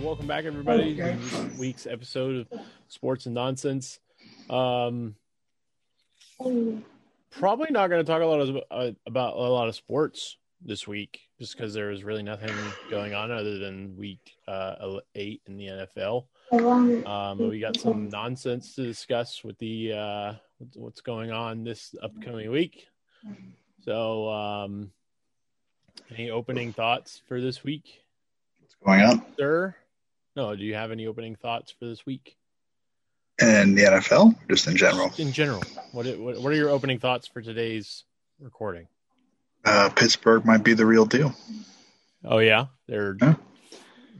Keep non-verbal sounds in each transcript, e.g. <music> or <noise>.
All right, welcome back, everybody. to This week's episode of Sports and Nonsense. Um, probably not going to talk a lot of uh, about a lot of sports this week, just because there was really nothing going on other than week uh, eight in the NFL. Um, but we got some nonsense to discuss with the uh, what's going on this upcoming week. So, um, any opening thoughts for this week? What's going on sir? No, do you have any opening thoughts for this week? in the NFL, just in general? In general, what what, what are your opening thoughts for today's recording? Uh, Pittsburgh might be the real deal. Oh yeah, they're Huh?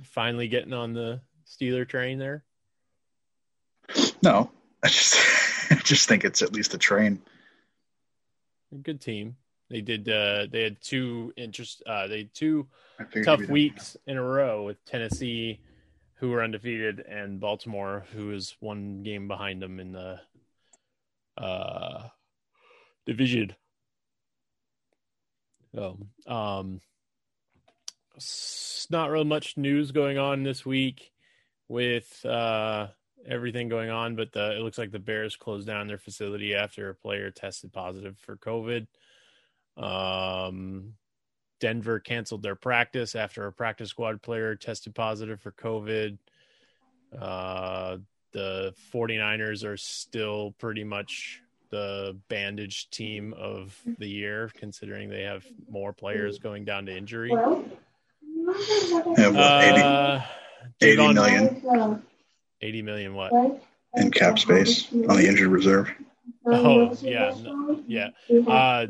finally getting on the Steeler train there. No, I just, <laughs> I just think it's at least a train. Good team. They did. Uh, they had two interest. Uh, they had two tough weeks in a row with Tennessee, who were undefeated, and Baltimore, who is one game behind them in the uh, division. So, um, not real much news going on this week with uh, everything going on, but the, it looks like the Bears closed down their facility after a player tested positive for COVID. Um, Denver canceled their practice after a practice squad player tested positive for COVID. Uh, the 49ers are still pretty much the bandaged team of the year, considering they have more players going down to injury. Yeah, what, Uh, 80, 80 Javon- million 80 million what? in cap space on the injured reserve. Oh, yeah, no, yeah. Uh,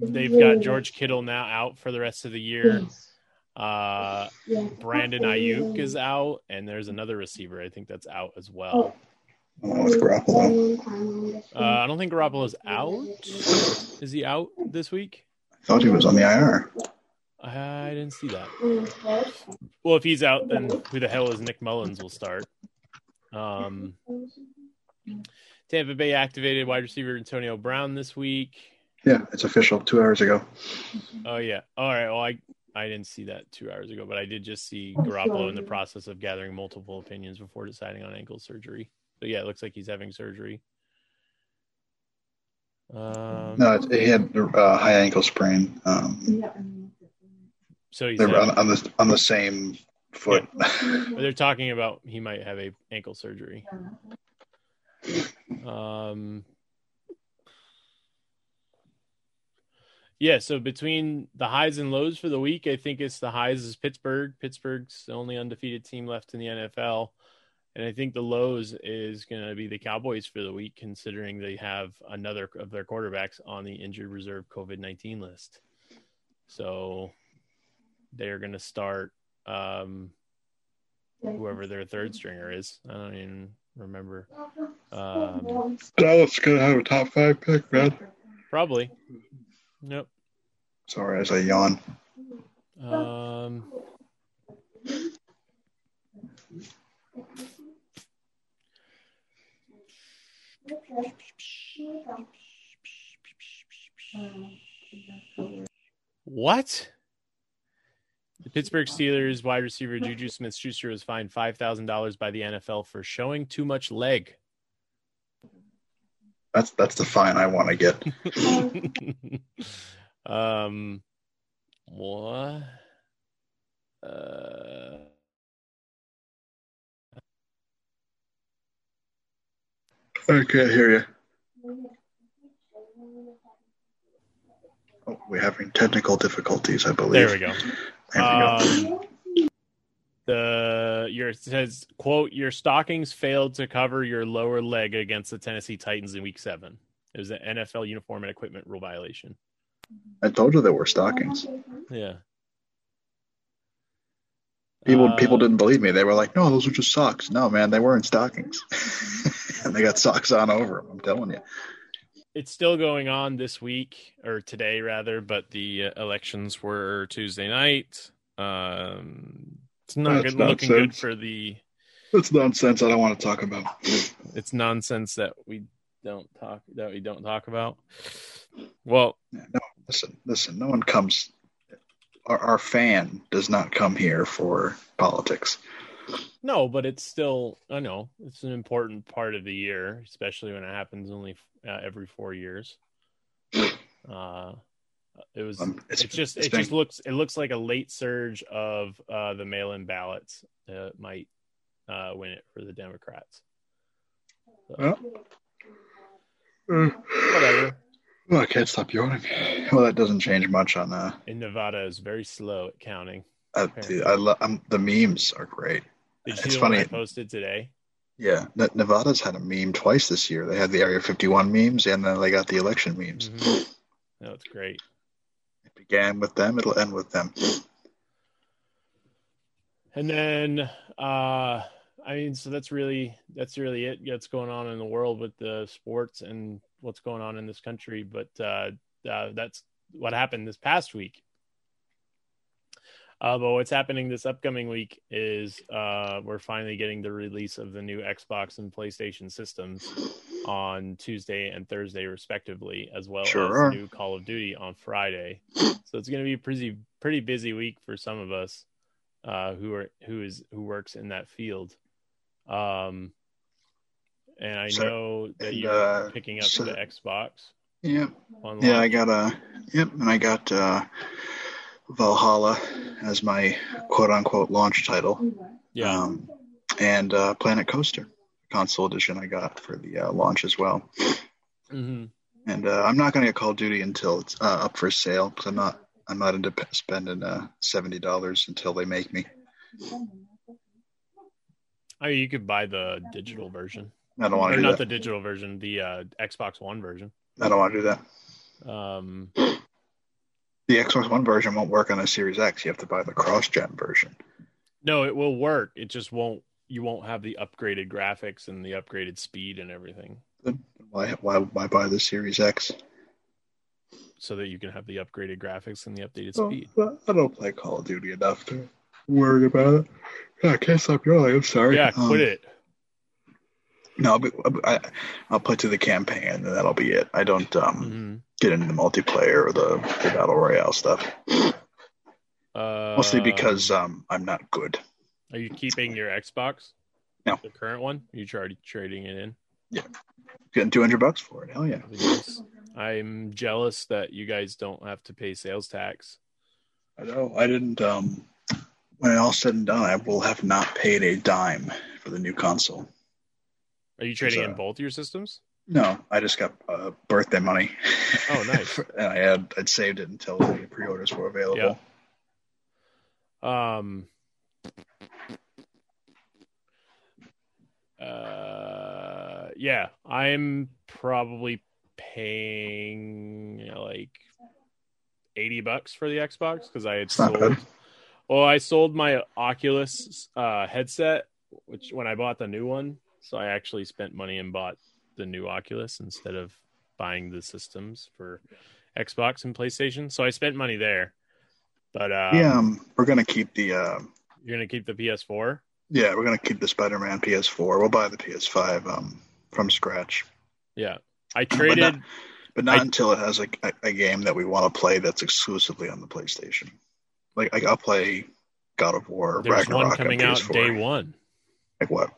they've got George Kittle now out for the rest of the year. Uh, Brandon Aiyuk is out, and there's another receiver I think that's out as well. Along with Garoppolo. Uh, I don't think Garoppolo's out. Is he out this week? I thought he was on the IR. I didn't see that. Well, if he's out, then who the hell is Nick Mullens will start. Um, Tampa Bay activated wide receiver Antonio Brown this week. Yeah, it's official. Two hours ago. Oh yeah. All right. Well, I I didn't see that two hours ago, but I did just see Garoppolo in the process of gathering multiple opinions before deciding on ankle surgery. So yeah, it looks like he's having surgery. Um, No, he had a uh, high ankle sprain. Um, so he's they were on, having- on the on the same foot. but they're talking about he might have a ankle surgery. Um. Yeah, so between the highs and lows for the week, I think it's the highs is Pittsburgh. Pittsburgh's the only undefeated team left in the NFL. And I think the lows is going to be the Cowboys for the week, considering they have another of their quarterbacks on the injured reserve COVID 19 list. So they're going to start um, whoever their third stringer is. I don't even remember. Um, Dallas gonna have a top five pick, man. probably. Nope. Sorry, as I yawn. Um, what? The Pittsburgh Steelers wide receiver Juju Smith Schuster was fined $5,000 by the NFL for showing too much leg. That's that's the fine I want to get. <laughs> <laughs> um, what? Uh, I can't hear you. <laughs> Oh, we're having technical difficulties, I believe. there we go. There we go. The your says quote your stockings failed to cover your lower leg against the Tennessee Titans in Week Seven. It was an NFL uniform and equipment rule violation. I told you there were stockings. Yeah. People Uh, people didn't believe me. They were like, "No, those are just socks." No, man, they weren't stockings, <laughs> and they got socks on over them. I'm telling you. It's still going on this week or today rather, but the uh, elections were Tuesday night. Um, it's not good, looking good for the. That's nonsense. I don't want to talk about. It's nonsense that we don't talk that we don't talk about. Well, Yeah, no, listen, listen. No one comes our, our fan does not come here for politics. No, but it's still I know it's an important part of the year, especially when it happens only uh, every four years. <sniffs> Uh, it was. Um, it's, it's- just. it's it been- just looks. It looks like a late surge of uh, the mail-in ballots uh, might uh, win it for the Democrats. So, Well, uh, whatever. well, I can't stop yawning. Well, that doesn't change much on uh, And Nevada is very slow at counting. uh dude, I lo- I'm, the memes are great. Did you It's see the I funny. posted today? Yeah, Nevada's had a meme twice this year. They had the Area 51 memes, and then they got the election memes. Mhm. No, it's great. Began with them; it'll end with them. And then, uh, I mean, so that's really that's really it. That's going on in the world with the sports and what's going on in this country. But uh, uh, that's what happened this past week. Uh, but what's happening this upcoming week is uh, we're finally getting the release of the new Xbox and PlayStation systems on Tuesday and Thursday, respectively, as well Sure. as new Call of Duty on Friday. So it's going to be a pretty pretty busy week for some of us uh, who are who is who works in that field. Um, and I So- know that and, you're uh, picking up so- the Xbox Yep. on yeah. I got a yep, and I got uh, Valhalla as my quote unquote launch title. yeah. Um, and uh, Planet Coaster console edition I got for the uh, launch as well. hmm And uh, I'm not going to get Call of Duty until it's uh, up for sale because I'm not I'm not into spending uh, seventy dollars until they make me. I mean, you could buy the digital version, I don't want to do not that. the digital version, the uh, Xbox One version. I don't want to do that. Um, The Xbox One version won't work on a Series X. You have to buy the cross-gen version. no, it will work. It just won't. You won't have the upgraded graphics and the upgraded speed and everything, Then why why why buy the Series X? so that you can have the upgraded graphics and the updated Oh, speed. I don't play Call of Duty enough to worry about it. Yeah, I can't stop yawning. I'm sorry. Yeah, Um, quit it. No, but I, I'll play to the campaign and that'll be it. I don't um, hmm get into the multiplayer or the, the battle royale stuff. Uh, Mostly because um, I'm not good. Are you keeping your Xbox? No. The current one? Are you already trading it in? Yeah. Getting 200 bucks for it. Hell yeah. That'd be nice. I'm jealous that you guys don't have to pay sales tax. I know. I didn't. Um, when all said and done, I will have not paid a dime for the new console. Are you trading in both your systems? No, I just got uh, birthday money. Oh, nice. <laughs> and I had I'd saved it until the pre-orders were available. Um. Uh, yeah, I'm probably paying you know, like eighty bucks for the Xbox because I had It's sold. Well, I sold my Oculus uh, headset, which when I bought the new one, so I actually spent money and bought the new Oculus instead of buying the systems for Xbox and PlayStation. So I spent money there. But uh, yeah, um, we're gonna keep the uh, you're gonna keep the PS4. Yeah we're gonna keep the Spider-Man PS4. We'll buy the PS5 um, from scratch, Yeah, I But traded. not- but not I- until it has a, a, game that we want to play that's exclusively on the PlayStation. Like, like I'll play God of War, There's Ragnarok one coming on out PS4. day one. Like what?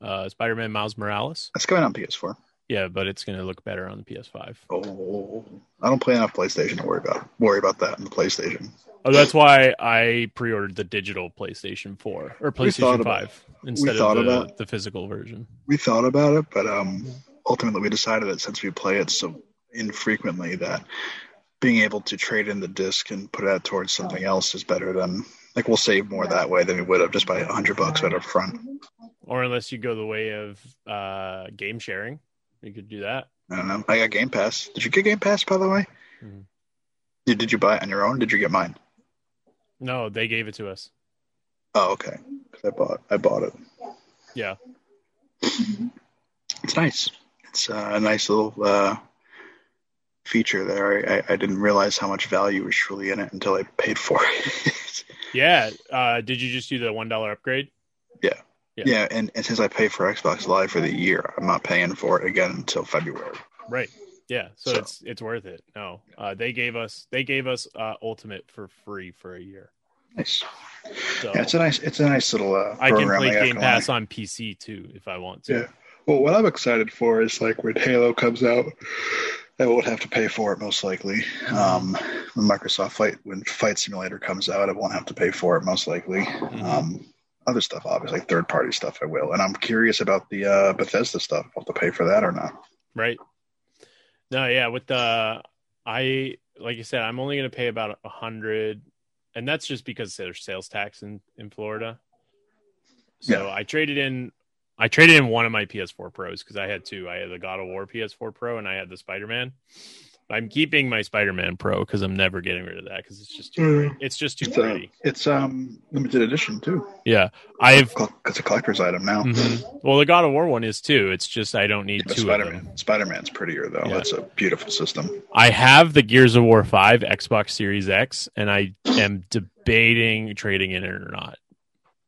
Uh, Spider-Man Miles Morales. That's coming on PS4. Yeah, but it's gonna look better on the PS5. Oh, I don't play enough PlayStation to worry about worry about that on the PlayStation. Oh, that's why I pre-ordered the digital PlayStation 4 or PlayStation about- 5 instead of the, about- the physical version. We thought about it, but um, ultimately we decided that since we play it so infrequently, that being able to trade in the disc and put that towards something else is better than like we'll save more that way than we would have just by a hundred bucks right up front. Or unless you go the way of uh, game sharing, you could do that. I don't know. I got Game Pass. Did you get Game Pass by the way? Mhm. Did, did you buy it on your own? Did you get mine? No, they gave it to us. Oh, okay. I bought I bought it. Yeah. It's nice. It's uh, a nice little uh, feature there. I, I, I didn't realize how much value was truly in it until I paid for <laughs> it. Yeah. Uh, did you just do the one dollar upgrade? Yeah. Yeah, and, and since I pay for Xbox Live for the year, I'm not paying for it again until February. Right. Yeah, so, So- it's it's worth it. No, uh, they gave us they gave us uh, Ultimate for free for a year. Nice. So Yeah, it's a nice it's a nice little uh, I can play Game. Pass on PC too if I want to. Yeah. Well, what I'm excited for is like when Halo comes out, I won't have to pay for it most likely. Mm-hmm. Um, when Microsoft Flight when Flight Simulator comes out, I won't have to pay for it most likely. Mhm. Um, other stuff, obviously, like third party stuff, I will. And I'm curious about the uh, Bethesda stuff. I'll have to pay for that or not. Right. No, yeah, with the I like you said, I'm only going to pay about a hundred, and that's just because there's sales tax in in Florida. So Yeah. I traded in, I traded in one of my PS4 Pros because I had two. I had the God of War PS4 Pro and I had the Spider Man. I'm keeping my Spider Man Pro because I'm never getting rid of that because it's just too Mm. pretty. It's just too It's, uh, pretty. it's um limited edition too. Yeah, I've. It's a collector's item now. mhm. Well, the God of War one is too. It's just I don't need But two of them. Spider-Man, Spider-Man's prettier though. Yeah. That's a beautiful system. I have the Gears of War 5 Xbox Series X, and I am debating trading in it or not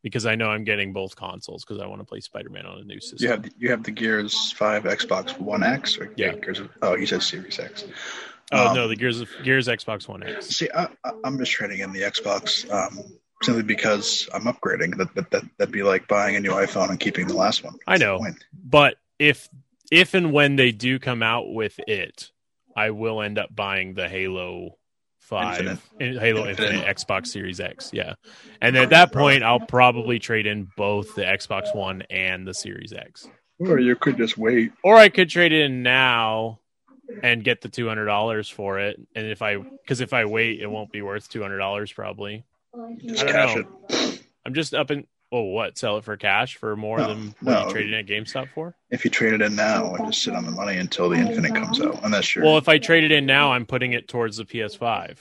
because I know I'm getting both consoles because I want to play Spider Man on a new system. You have the, you have the Gears Five Xbox One X or Yeah. Gears of, oh, you said Series X. oh um, no, the Gears of Gears Xbox One X. See, I, I- I'm just trading in the Xbox um, simply because I'm upgrading. That, that that that'd be like buying a new iPhone and keeping the last one. I That's the know. But if if and when they do come out with it, I will end up buying the Halo Five, Infinite. in- Halo Infinite. Infinite Xbox Series X. Yeah, and at that point, I'll probably trade in both the Xbox One and the Series X. Or you could just wait. or I could trade in now and get the two hundred dollars for it. And if I, because if I wait, it won't be worth two hundred dollars probably. Just I don't cash know. it. I'm just up in. Oh, what? Sell it for cash for more No, than what no. you traded it at GameStop for? If you trade it in now and just sit on the money until the Infinite comes out, unless you're. Well, if I trade it in now, I'm putting it towards the PS5,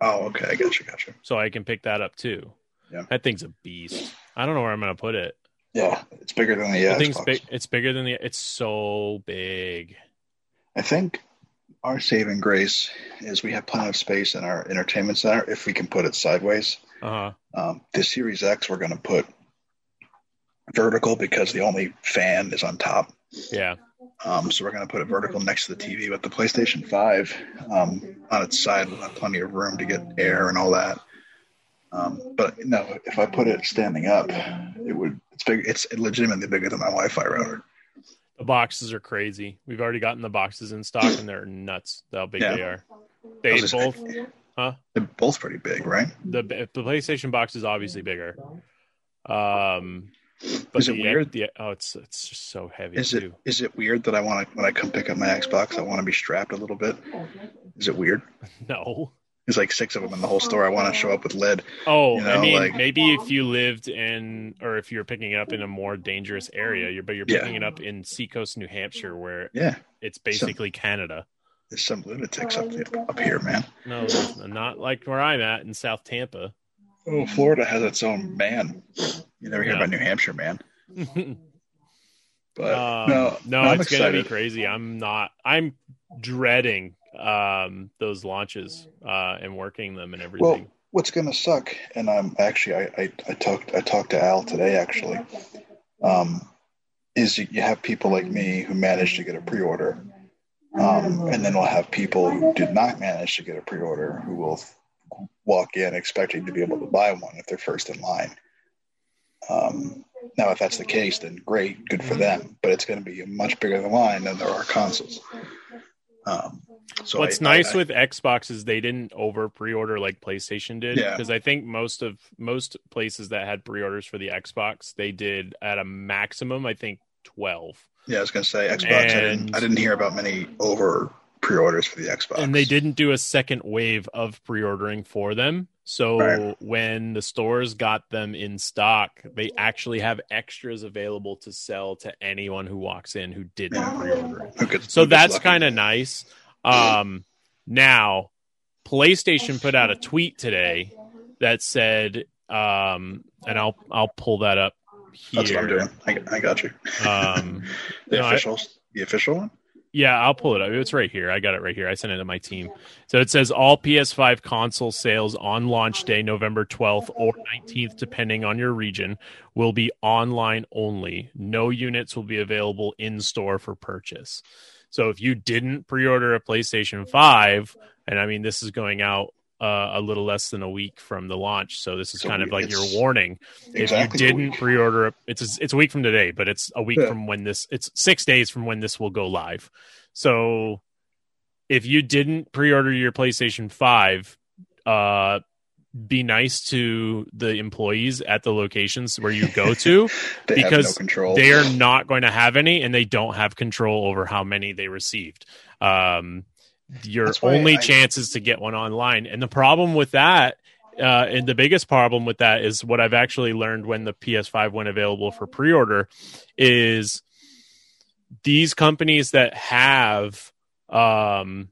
oh, okay, I got you, got you. so I can pick that up too. Yeah. That thing's a beast. I don't know where I'm gonna put it. Yeah, it's bigger than the The thing's big. It's bigger than the. It's so big. I think our saving grace is we have plenty of space in our entertainment center if we can put it sideways. Uh huh. Um, the Series X we're going to put vertical because the only fan is on top. Yeah. Um, so we're going to put it vertical next to the TV. But the PlayStation 5 um, on its side will have plenty of room to get air and all that. Um, but no, if I put it standing up, it would. It's big. It's legitimately bigger than my Wi-Fi router. The boxes are crazy. We've already gotten the boxes in stock, and they're nuts. How big Yeah. they are. They was just- both They're both pretty big, right? the the PlayStation box is obviously bigger. Um, but Is it the, weird? The, oh, it's it's just so heavy Is it too. is it weird that I want to when I come pick up my Xbox, I want to be strapped a little bit? Is it weird? <laughs> No. There's like six of them in the whole store. I want to show up with lead. Oh, You I mean, like- maybe if you lived in, or if you're picking it up in a more dangerous area, you're, but you're Yeah. picking it up in Seacoast, New Hampshire, where Yeah, it's basically Canada. There's some lunatics up up here, man. No, not like where I'm at in South Tampa. Oh, Florida has its own man. You never hear Yeah. about New Hampshire, man. But Um, no, no, I'm it's gonna be crazy. I'm not. I'm dreading um, those launches uh, and working them and everything. Well, what's going to suck, and I'm actually I, I I talked I talked to Al today actually, um, is you have people like me who managed to get a pre-order, um, and then we'll have people who did not manage to get a pre-order who will walk in expecting to be able to buy one if they're first in line. Um, now, if that's the case, then great, good for them. But it's going to be a much bigger line than there are consoles. Um, so What's I- nice I- with Xbox is they didn't over pre-order like PlayStation did. Yeah. Because I think most of most places that had pre-orders for the Xbox, they did at a maximum, I think twelve. Yeah, I was gonna say Xbox. I didn't. I didn't hear about many over pre-orders for the Xbox. And they didn't do a second wave of pre-ordering for them. So Right. when the stores got them in stock, they actually have extras available to sell to anyone who walks in who didn't Yeah. pre-order it. So that's kind of nice. Um, now, PlayStation put out a tweet today that said, um, and I'll I'll pull that up here. That's what I'm doing. I, I got you. Um, <laughs> the no, I- the official one. yeah, I'll pull it up. It's right here. I got it right here. I sent it to my team. So it says all PS5 console sales on launch day, November 12th or 19th, depending on your region, will be online only. No units will be available in store for purchase. So if you didn't pre-order a PlayStation 5, and I mean this is going out uh, a little less than a week from the launch, so this is So kind of like your warning. exactly if you didn't pre-order, it, it's a, it's a week from today, but it's a week Yeah. from when this. It's six days from when this will go live. So if you didn't pre-order your PlayStation 5, uh, be nice to the employees at the locations where you go to <laughs> because no they are not going to have any and they don't have control over how many they received um your only I- chance is to get one online and the problem with that uh, and the biggest problem with that is what I've actually learned when the PS5 went available for pre-order is these companies that have um,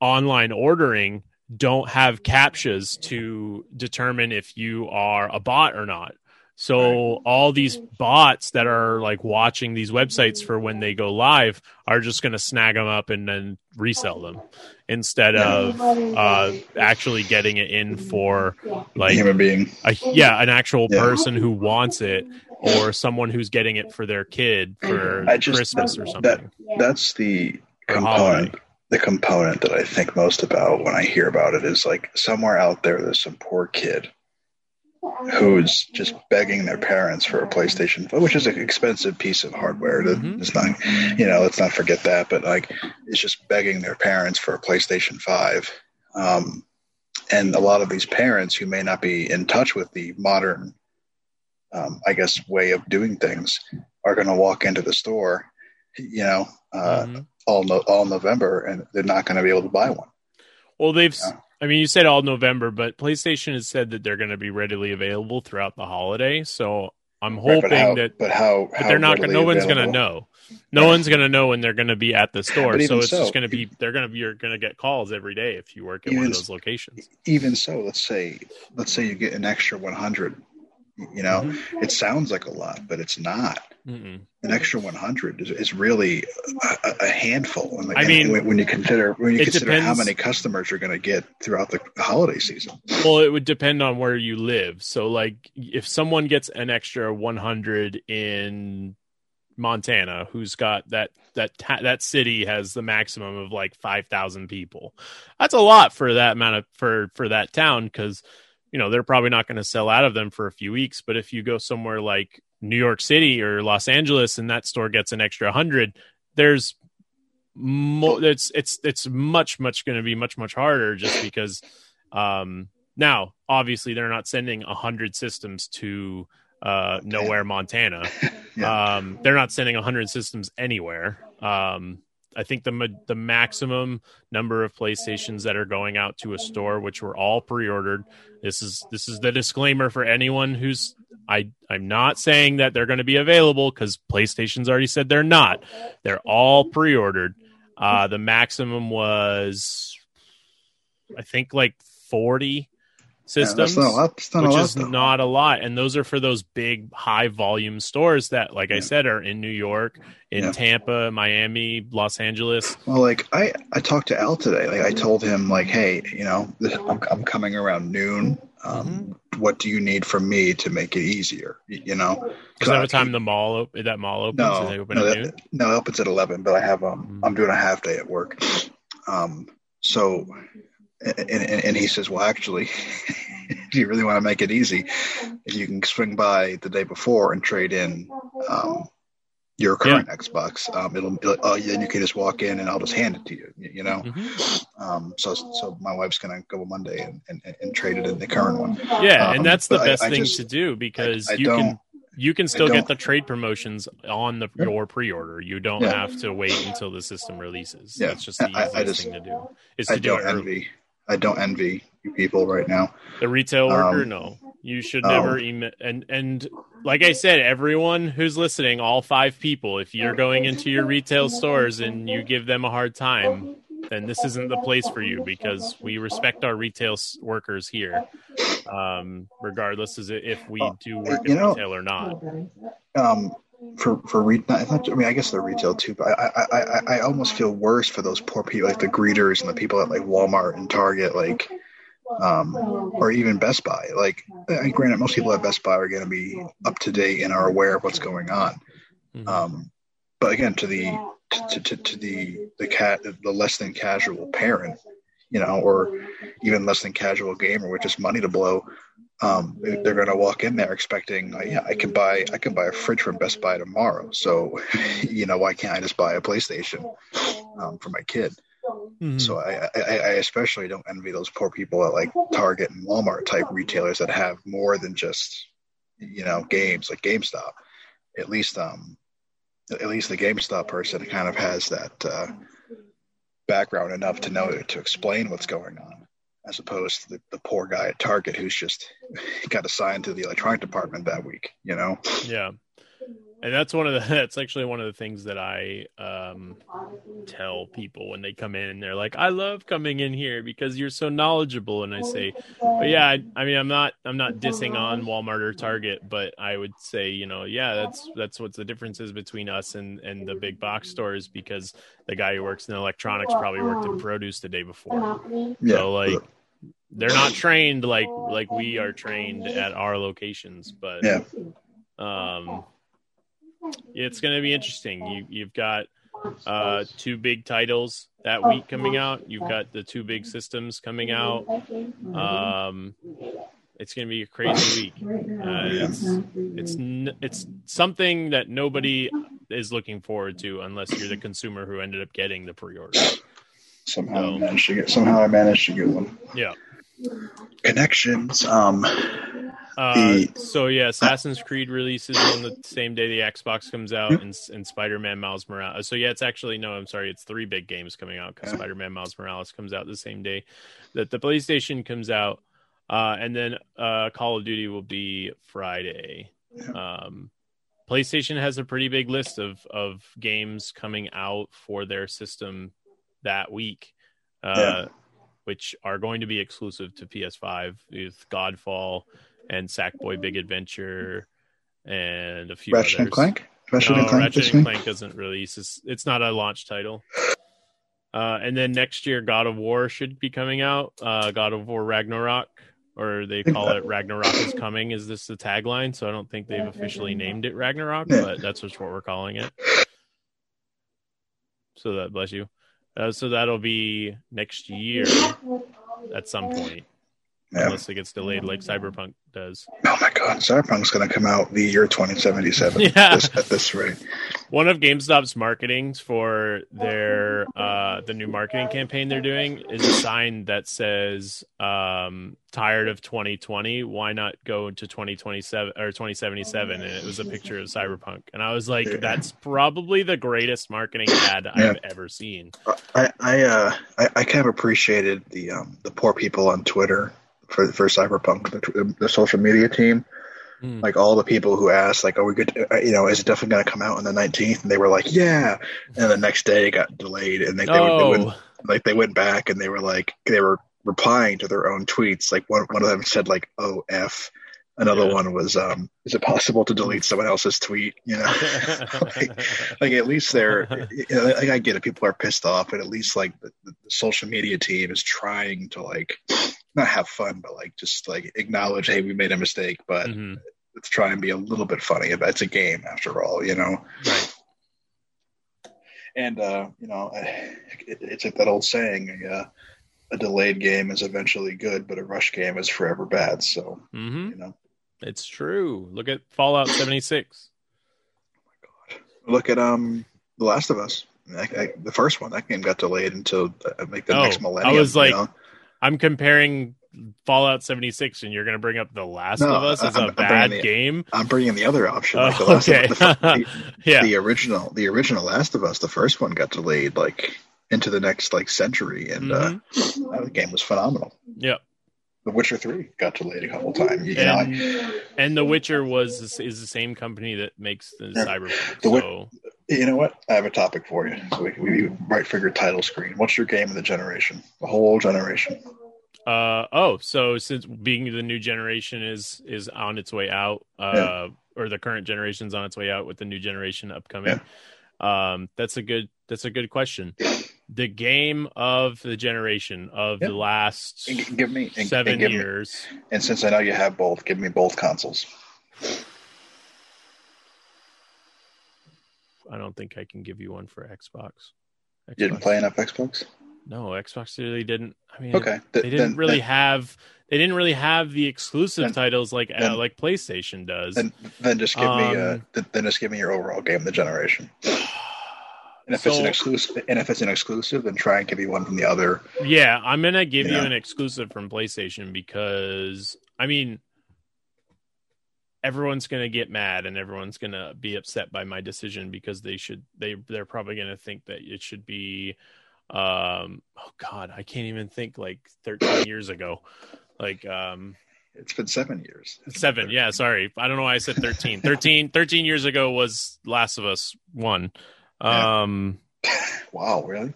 online ordering don't have captchas to determine if you are a bot or not. So all these bots that are like watching these websites for when they go live are just going to snag them up and then resell them instead of uh, actually getting it in for a like human being. a, yeah an actual Yeah. person who wants it or someone who's getting it for their kid for just- Christmas or that- something. That's the component. The component that I think most about when I hear about it is like somewhere out there, there's some poor kid who's just begging their parents for a PlayStation, which is an expensive piece of hardware. That Mhm. It's not, you know, let's not forget that. But like, it's just begging their parents for a PlayStation Five. Um, and a lot of these parents who may not be in touch with the modern, um, I guess, way of doing things are going to walk into the store, you know, uh, Mhm. all no, all November, and they're not going to be able to buy one. Well, they've. I mean, you said all November, but PlayStation has said that they're going to be readily available throughout the holiday. So I'm Right, hoping but how, that, but how, but they're not. readily No one's going to know. No one's going to know when they're going to be at the store. So it's just going to be. They're going to be. You're going to get calls every day if you work at one of those locations. Even so, let's say let's say you get an extra 100. You know, Mm-hmm. it sounds like a lot, but it's not. Mm-mm. An extra 100 is, is really a, a- handful. And, I mean, when, when you consider when you consider how many customers you're going to get throughout the holiday season. Well, it would depend on where you live. So, like, if someone gets an extra 100 in Montana, who's got that that that city has the maximum of like 5,000 people. That's a lot for that amount of for for that town because you know they're probably not going to sell out of them for a few weeks. But if you go somewhere like New York City or Los Angeles and that store gets an extra 100, there's more. It's it's it's much much going to be much much harder just because. Um, now, obviously, they're not sending a hundred systems to uh, nowhere, Montana. <laughs> Yeah. Um, they're not sending a hundred systems anywhere. Um, I think the the maximum number of PlayStations that are going out to a store, which were all pre-ordered. This is this is the disclaimer for anyone who's I I'm not saying that they're going to be available because PlayStation's already said they're not. They're all pre-ordered. Uh, the maximum was, I think, like forty systems that's not a lot. That's not which lot, is though. not a lot. And those are for those big, high volume stores that, like I said, are in New York, in Yeah. Tampa, Miami, Los Angeles. Well, like I, I talked to Al today. Like I told him, like, hey, you know, this, I'm, I'm coming around noon. Um, Mm-hmm. What do you need from me to make it easier? You, know, I- what time the mall op- that mall opens? No, open no, at that- noon? no, it opens at eleven. But I have um, Mhm. I'm doing a half day at work. Um, so, and, and, and he says, well, actually, <laughs> if you really want to make it easy, you can swing by the day before and trade in um, your current Xbox, um, it'll, it'll oh, then you can just walk in and I'll just hand it to you. You, you know. Mhm. Um, so, so my wife's gonna go Monday and, and, and trade it in the current one. Yeah, Um, and that's the I- best I thing just- to do because I you can you can still get the trade promotions on the Yeah. your pre-order. You don't Yeah. have to wait until the system releases. Yeah. That's just the I- I easiest just- thing to do. Is I to do it early. envy. I don't envy you people right now. The retail worker, Um, no. You should never email and and like I said, everyone who's listening, all five people, if you're going into your retail stores and you give them a hard time, then this isn't the place for you because we respect our retail s- workers here, um, regardless as if we do work in know- retail or not. Um, for for re- not, not, I mean, I guess they're retail too, but I, I I I almost feel worse for those poor people, like the greeters and the people at like Walmart and Target, like, um, or even Best Buy. Like, granted, most people at Best Buy are going to be up to date and are aware of what's going on. Mhm. Um, but again, to the to, to, to the the cat the less than casual parent, you know, or even less than casual gamer with just money to blow, um, they're going to walk in there expecting, uh, yeah, I can buy I can buy a fridge from Best Buy tomorrow. So, <laughs> you know, why can't I just buy a PlayStation um, for my kid? Mm-hmm. So I, I, I, especially don't envy those poor people at like Target and Walmart type retailers that have more than just you know games like GameStop. At least um at least the GameStop person kind of has that uh, background enough to know to explain what's going on, as opposed to the, the poor guy at Target who's just <laughs> got assigned to the electronic department that week. You know? Yeah and that's one of the <laughs> that's actually one of the things that i um, tell people when they come in and they're like i love coming in here because you're so knowledgeable. And i say but yeah I, I, mean i'm not i'm not dissing on walmart or target but i would say you know yeah that's that's what the difference is between us and and the big box stores because the guy who works in electronics probably worked in produce the day before. Yeah. so like they're not trained like like we are trained at our locations but yeah. um it's going to be interesting. You you've got uh, two big titles that week coming out. You've got the two big systems coming out. Um, it's going to be a crazy week. Uh, it's it's it's something that nobody is looking forward to unless you're the consumer who ended up getting the pre-order. Somehow so, I managed to get. Somehow I managed to get one. Yeah. Connections. Um, uh, so yeah, Assassin's Creed releases on the same day the Xbox comes out, and, and Spider-Man Miles Morales. So yeah, it's actually no, I'm sorry, it's three big games coming out because. Spider-Man Miles Morales comes out the same day that the PlayStation comes out, uh, and then uh, Call of Duty will be Friday. Um, PlayStation has a pretty big list of of games coming out for their system that week. Uh, yeah. Which are going to be exclusive to PS5 with Godfall, and Sackboy Big Adventure and a few Ratchet others. and Clank. Ratchet no, and Clank, Ratchet and Clank doesn't release. It's, it's not a launch title. Uh, and then next year, God of War should be coming out. Uh, God of War Ragnarok, or they call it Ragnarok is coming. Is this the tagline? So I don't think they've officially named it Ragnarok, but that's just what we're calling it. So that bless you. Uh, so that'll be next year at some point, yeah. unless it gets delayed like Cyberpunk does. Oh my god, Cyberpunk's going to come out the year 2077 <laughs> yeah. at, this, at this rate. One of GameStop's marketings for their uh, the new marketing campaign they're doing is a sign that says um, "Tired of 2020, why not go to 2027 or 2077?" And it was a picture of Cyberpunk, and I was like, yeah. "That's probably the greatest marketing ad yeah. I've ever seen." I I, uh, I I kind of appreciated the um, the poor people on Twitter for for Cyberpunk, the, the social media team. Mm. Like all the people who asked, like, "Are we good? To, uh, you know, is it definitely going to come out on the 19th?" And they were like, "Yeah." And the next day it got delayed, and they, they, oh. were, they went, like they went back and they were like they were replying to their own tweets. Like one one of them said like "Oh f," Another yeah. one was, um, is it possible to delete someone else's tweet? You know, <laughs> like, like, at least they're, you know, like I get it. People are pissed off, but at least like the, the, social media team is trying to like not have fun, but like just like acknowledge, hey, we made a mistake, but mm-hmm. let's try and be a little bit funny. It's a game after all, you know. Right. And uh, you know, it, it's like that old saying. Uh, a delayed game is eventually good, but a rush game is forever bad. So, mm-hmm. you know, it's true. Look at Fallout 76. oh my god. Look at um The Last of Us. I, I, the first one, that game got delayed until uh, like the oh, next millennium. I was like, you know? I'm comparing Fallout 76, and you're going to bring up The Last no, of Us as I'm, a bad the, game. I'm bringing the other option. Like the Last okay. of, the, <laughs> the, yeah. the original, the original Last of Us, the first one got delayed like into the next like century, and uh, mm-hmm. uh, the game was phenomenal. Yeah. The Witcher Three got delayed a couple times. You and, know, and The Witcher was is the same company that makes the yeah. Cyberpunk. The, so. You know what? I have a topic for you. So we, we right for your title screen. What's your game of the generation? The whole generation. Uh oh, so since being the new generation is is on its way out, uh, yeah. or the current generation's on its way out with the new generation upcoming. Yeah. Um, that's a good that's a good question the game of the generation of yep. the last give me and, seven and give years. Me, and since I know you have both, give me both consoles. I don't think I can give you one for Xbox. You didn't play enough Xbox. No, Xbox really didn't. I mean, Okay, they didn't then, really Then, have. They didn't really have the exclusive Then- titles like uh, like PlayStation does. then, then just give me uh, Um, then just give me your overall game of the generation. <sighs> And if it's an exclusive, and if it's an exclusive, then try and give me one from the other. Yeah, I'm gonna give you Yeah. an exclusive from PlayStation because I mean everyone's gonna get mad and everyone's gonna be upset by my decision because they should they they're probably gonna think that it should be um oh god I can't even think like 13 years ago like um It's been seven years. seven yeah sorry I don't know why I said 13 <laughs> 13 13 years ago was Last of Us one Yeah. um <laughs> Wow, really?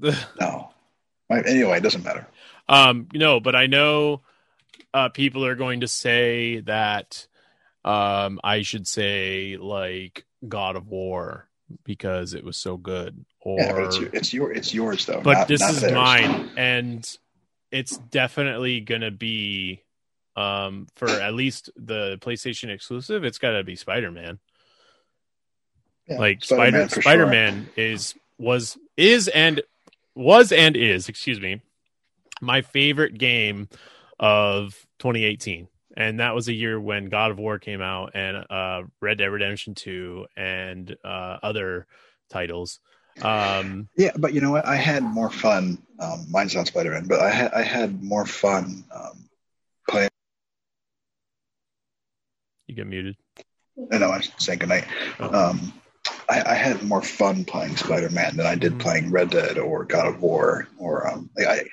<laughs> No. Anyway, it doesn't matter. Um, no, but I know uh, people are going to say that um, I should say like God of War because it was so good, or Yeah, it's, your, it's your it's yours though. but not- this not is theirs. mine, and it's definitely gonna be um, for at least the PlayStation exclusive. It's got to be Spider Man. Yeah, like Spider Spider sure. Man is was is and was and is excuse me my favorite game of 2018 and that was a year when God of War came out and uh Red Dead Redemption 2 and uh other titles um Yeah, but you know what? I had more fun. Um, mine's not Spider Man, but I had I had more fun um, playing. you get muted I know I'm saying goodnight. Oh. Um, I, I had more fun playing Spider Man than I did Mhm. playing Red Dead or God of War or um, like I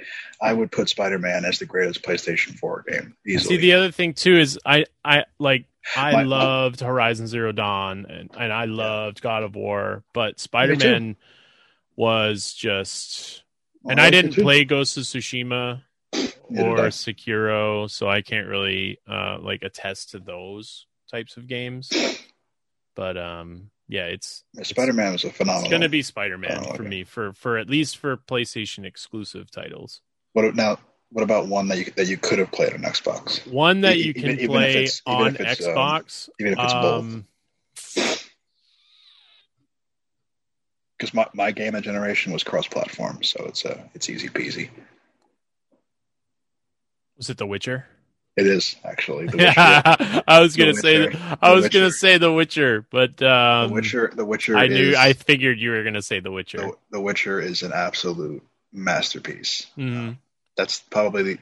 I would put Spider Man as the greatest PlayStation 4 game easily. See, the other thing too is I I like I My- loved Horizon Zero Dawn and, and I loved God of War, but Spider Man was just Well, and I like didn't play Ghost of Tsushima <clears throat> or. Sekiro, so I can't really uh like attest to those types of games. <clears throat> But um yeah, it's Spider Man was a phenomenal. it's gonna be Spider Man Oh, for me for for at least for PlayStation exclusive titles. What now? What about one that you that you could have played on Xbox? One that E- you can even play even on it's, um, Xbox. even if it's both. um, Because my, my game of generation was cross platform, so it's uh it's easy peasy. was it The Witcher? It is actually the Witcher. Yeah, <laughs> I was gonna The say Witcher. I The was gonna Witcher. say The Witcher, but um, the Witcher. The Witcher. I knew is, I figured you were gonna say The Witcher. The, the Witcher is an absolute masterpiece. Mhm. That's probably the,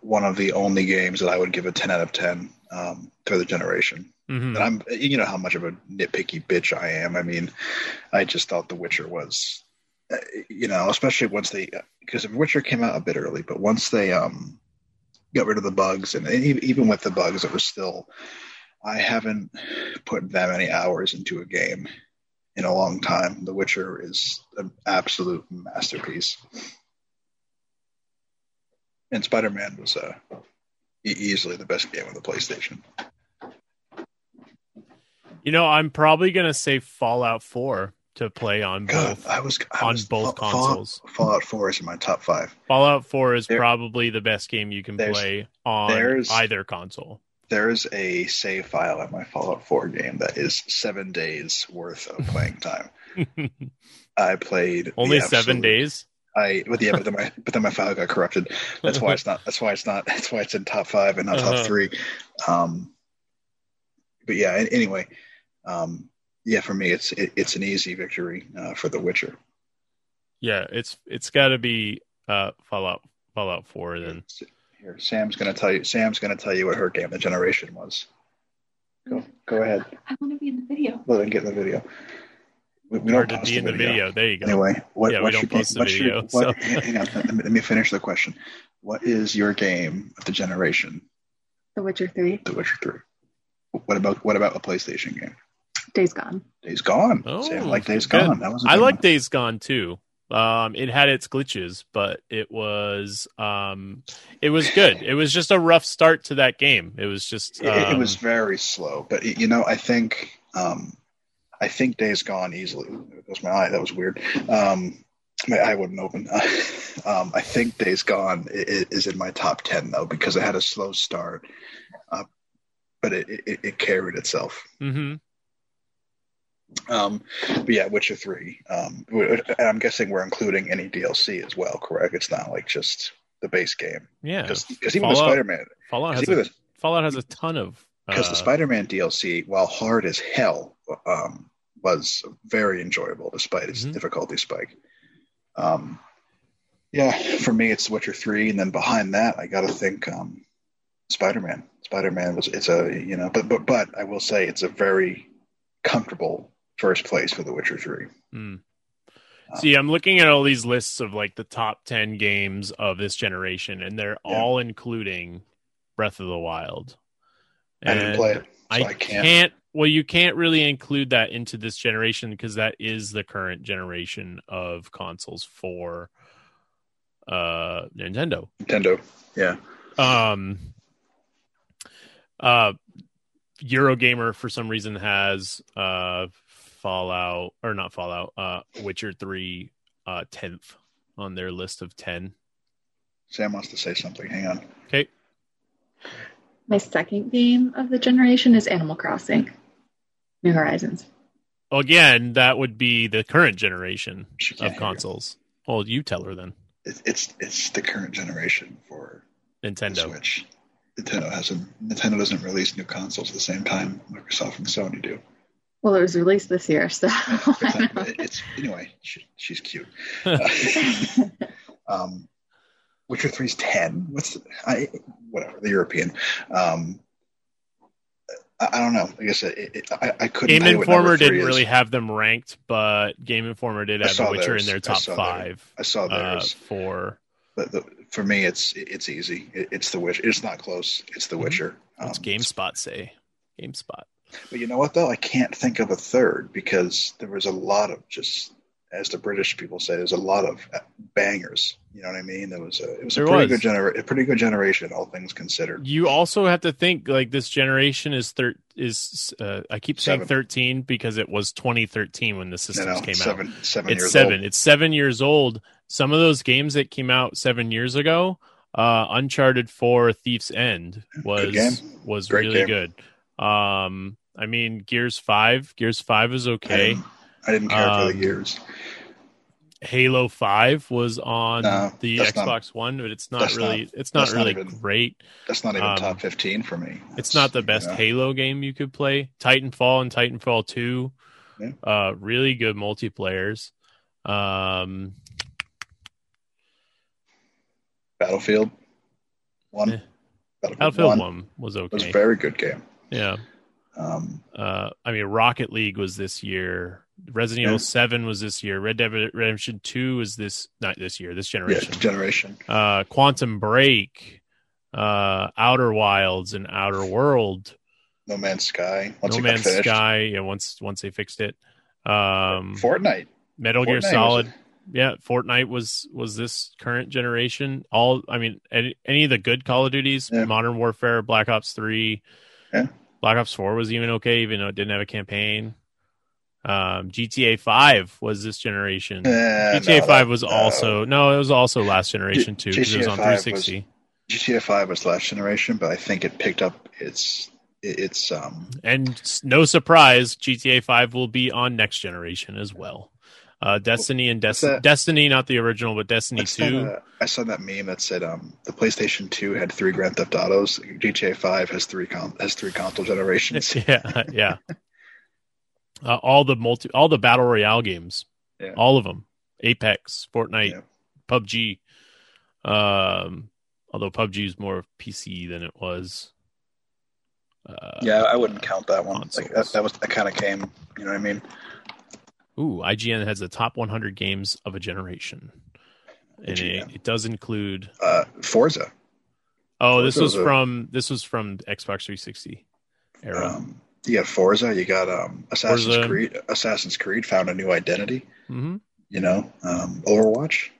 one of the only games that I would give a ten out of ten um, for the generation. Mhm. And I'm, you know, how much of a nitpicky bitch I am. I mean, I just thought The Witcher was, uh, you know, especially once they, because The Witcher came out a bit early, but once they um got rid of the bugs, and even with the bugs, it was still. I haven't put that many hours into a game in a long time. The Witcher is an absolute masterpiece, and Spider Man was uh, easily the best game on the PlayStation. You know, I'm probably gonna say Fallout 4 to play on God, both I was I on was, both Fall- consoles. Fallout, 4 is in my top five. Fallout 4 is There- probably the best game you can play on either console. There's a save file in my Fallout 4 game that is seven days worth of playing time. <laughs> I played Only seven days. I but yeah, but then my but then my file got corrupted. That's why it's not. That's why it's not. That's why it's in top five and not Uh-huh. top three. Um, but yeah. Anyway, um, yeah. For me, it's it, it's an easy victory uh, for The Witcher. Yeah, it's it's got to be uh Fallout Fallout 4 then. Here, Sam's gonna tell you. Sam's gonna tell you what her game of the generation was. Go, go ahead. I want to be in the video. Let them get in the video. We, we Or don't to be in the video. There you go. Anyway, what, Yeah, we what's don't your game- post the what's your- video, what- so- <laughs> hang on, let me, let me finish the question. What is your game of the generation? The Witcher 3, The Witcher Three. What about what about a PlayStation game? Days Gone. Days Gone. Oh, Sam like Days good. Gone. That was a I good like one. Days Gone too. Um, it had its glitches, but it was um, it was good. It was just a rough start to that game. It was just It, it um, was very slow, but you know, I think um, I think Days Gone easily. That was my eye. That was weird. Um, my eye wouldn't open. <laughs> um, I think Days Gone is, is in my top ten though because it had a slow start, uh, but it, it, it carried itself. mhm. Um, but yeah, Witcher Three. Um, and I'm guessing we're including any DLC as well, correct? It's not like just the base game. Yeah, Because even the Spider-Man, Fallout has a, Fallout has a ton of because uh, the Spider-Man DLC, while hard as hell, um, was very enjoyable despite its Mhm. difficulty spike. Um, yeah, for me, it's Witcher Three, and then behind that, I got to think um, Spider-Man. Spider-Man was it's a you know, but but but I will say it's a very comfortable first place for The Witcher Three. Mm. See, I'm looking at all these lists of like the top 10 games of this generation, and they're Yeah. all including Breath of the Wild. I didn't And play it, so I, I, can't. can't. Well, you can't really include that into this generation because that is the current generation of consoles for uh Nintendo. Nintendo. Yeah, Um uh Eurogamer for some reason has uh Fallout or not Fallout, uh Witcher 3 uh 10th on their list of 10. Sam wants to say something. Hang on. Okay. My second game of the generation is Animal Crossing, New Horizons. Again, that would be the current generation of hear you. consoles. Well, you tell her then. It, it's it's the current generation for Nintendo. Switch. Nintendo hasn't. Nintendo doesn't release new consoles at the same time Microsoft and Sony do. Well, it was released this year, so <laughs> It- it's anyway. She, she's cute. <laughs> <laughs> um, Witcher 3's ten. What's the, I whatever the European. Um, I, I don't know. I guess it, it, I, I couldn't. Game tell what Informer didn't is. really have them ranked, but Game Informer did have The Witcher theirs. in their I top saw theirs. five I saw uh, for but the, for me, it's it's easy. It, it's the Witcher. It's not close. It's the Mhm. Witcher. what's Um, GameSpot say? GameSpot. But you know what though? I can't think of a third because there was a lot of just, as the British people say, there's a lot of bangers. You know what I mean? There was a it was There a pretty was. good gener- a pretty good generation, all things considered. You also have to think like this generation is thir- is uh, I keep saying Seven. 13 because it was 2013 when the systems no, came out. seven seven It's seven. old. It's seven years old. Some of those games that came out seven years ago, uh, Uncharted Four: Thief's End was was Great really game. good. Um, I mean, Gears Five. Gears Five was I okay. didn't, I didn't care for Um, the Gears. Halo Five was on No, the Xbox not- One, but it's not really not- it's not that's not really even- great. That's not even um, top fifteen for me. It's not the best you know. Halo game you could play. Titanfall and Titanfall Two, Yeah. uh, really good multiplayers. Um, Battlefield One. Yeah. Battlefield, Battlefield One One was okay. It was a very good game. Yeah. Um, Uh, I mean, Rocket League was this year. Resident Yeah. Evil Seven was this year. Red Dead Redemption Two was this not this year. This yeah, generation. generation. Uh, Quantum Break, uh, Outer Wilds, and Outer World. No Man's Sky. Once no Man's. Sky. Yeah, once once they fixed it. Um, Fortnite. Metal Gear Fortnite was Solid. Yeah, Fortnite was was this current generation. All I mean, any, any of the good Call of Duties, Yeah. Modern Warfare, Black Ops Three, Yeah. Black Ops Four was even okay, even though it didn't have a campaign. Um, GTA Five was this generation. Eh, GTA no, Five that- was no. also no, it was also last generation too because it was GTA on 5 was- 360. GTA Five was last generation, but I think it picked up its its um And no surprise, GTA Five will be on next generation as well. Uh, Destiny and What's Des- that? Destiny, not the original, but Destiny that, Two. uh, I saw that meme that said um the PlayStation Two had three Grand Theft Autos. GTA Five has three con- has three console generations. <laughs> yeah, yeah. <laughs> Uh, all the multi, all the battle royale games, Yeah. all of them. Apex, Fortnite, Yeah. PUBG. Um, although PUBG is more of PC than it was. Uh, yeah, I wouldn't count that one. Like that, that was that kind of came. You know what I mean? Ooh, IGN has the top 100 games of a generation, and it, it does include. Uh, Forza. Oh, this Forza was was a- from this was from Xbox 360 era. Um, you got Forza. You got um Assassin's Forza. Creed. Assassin's Creed found a new identity. hmm You know, um, Overwatch.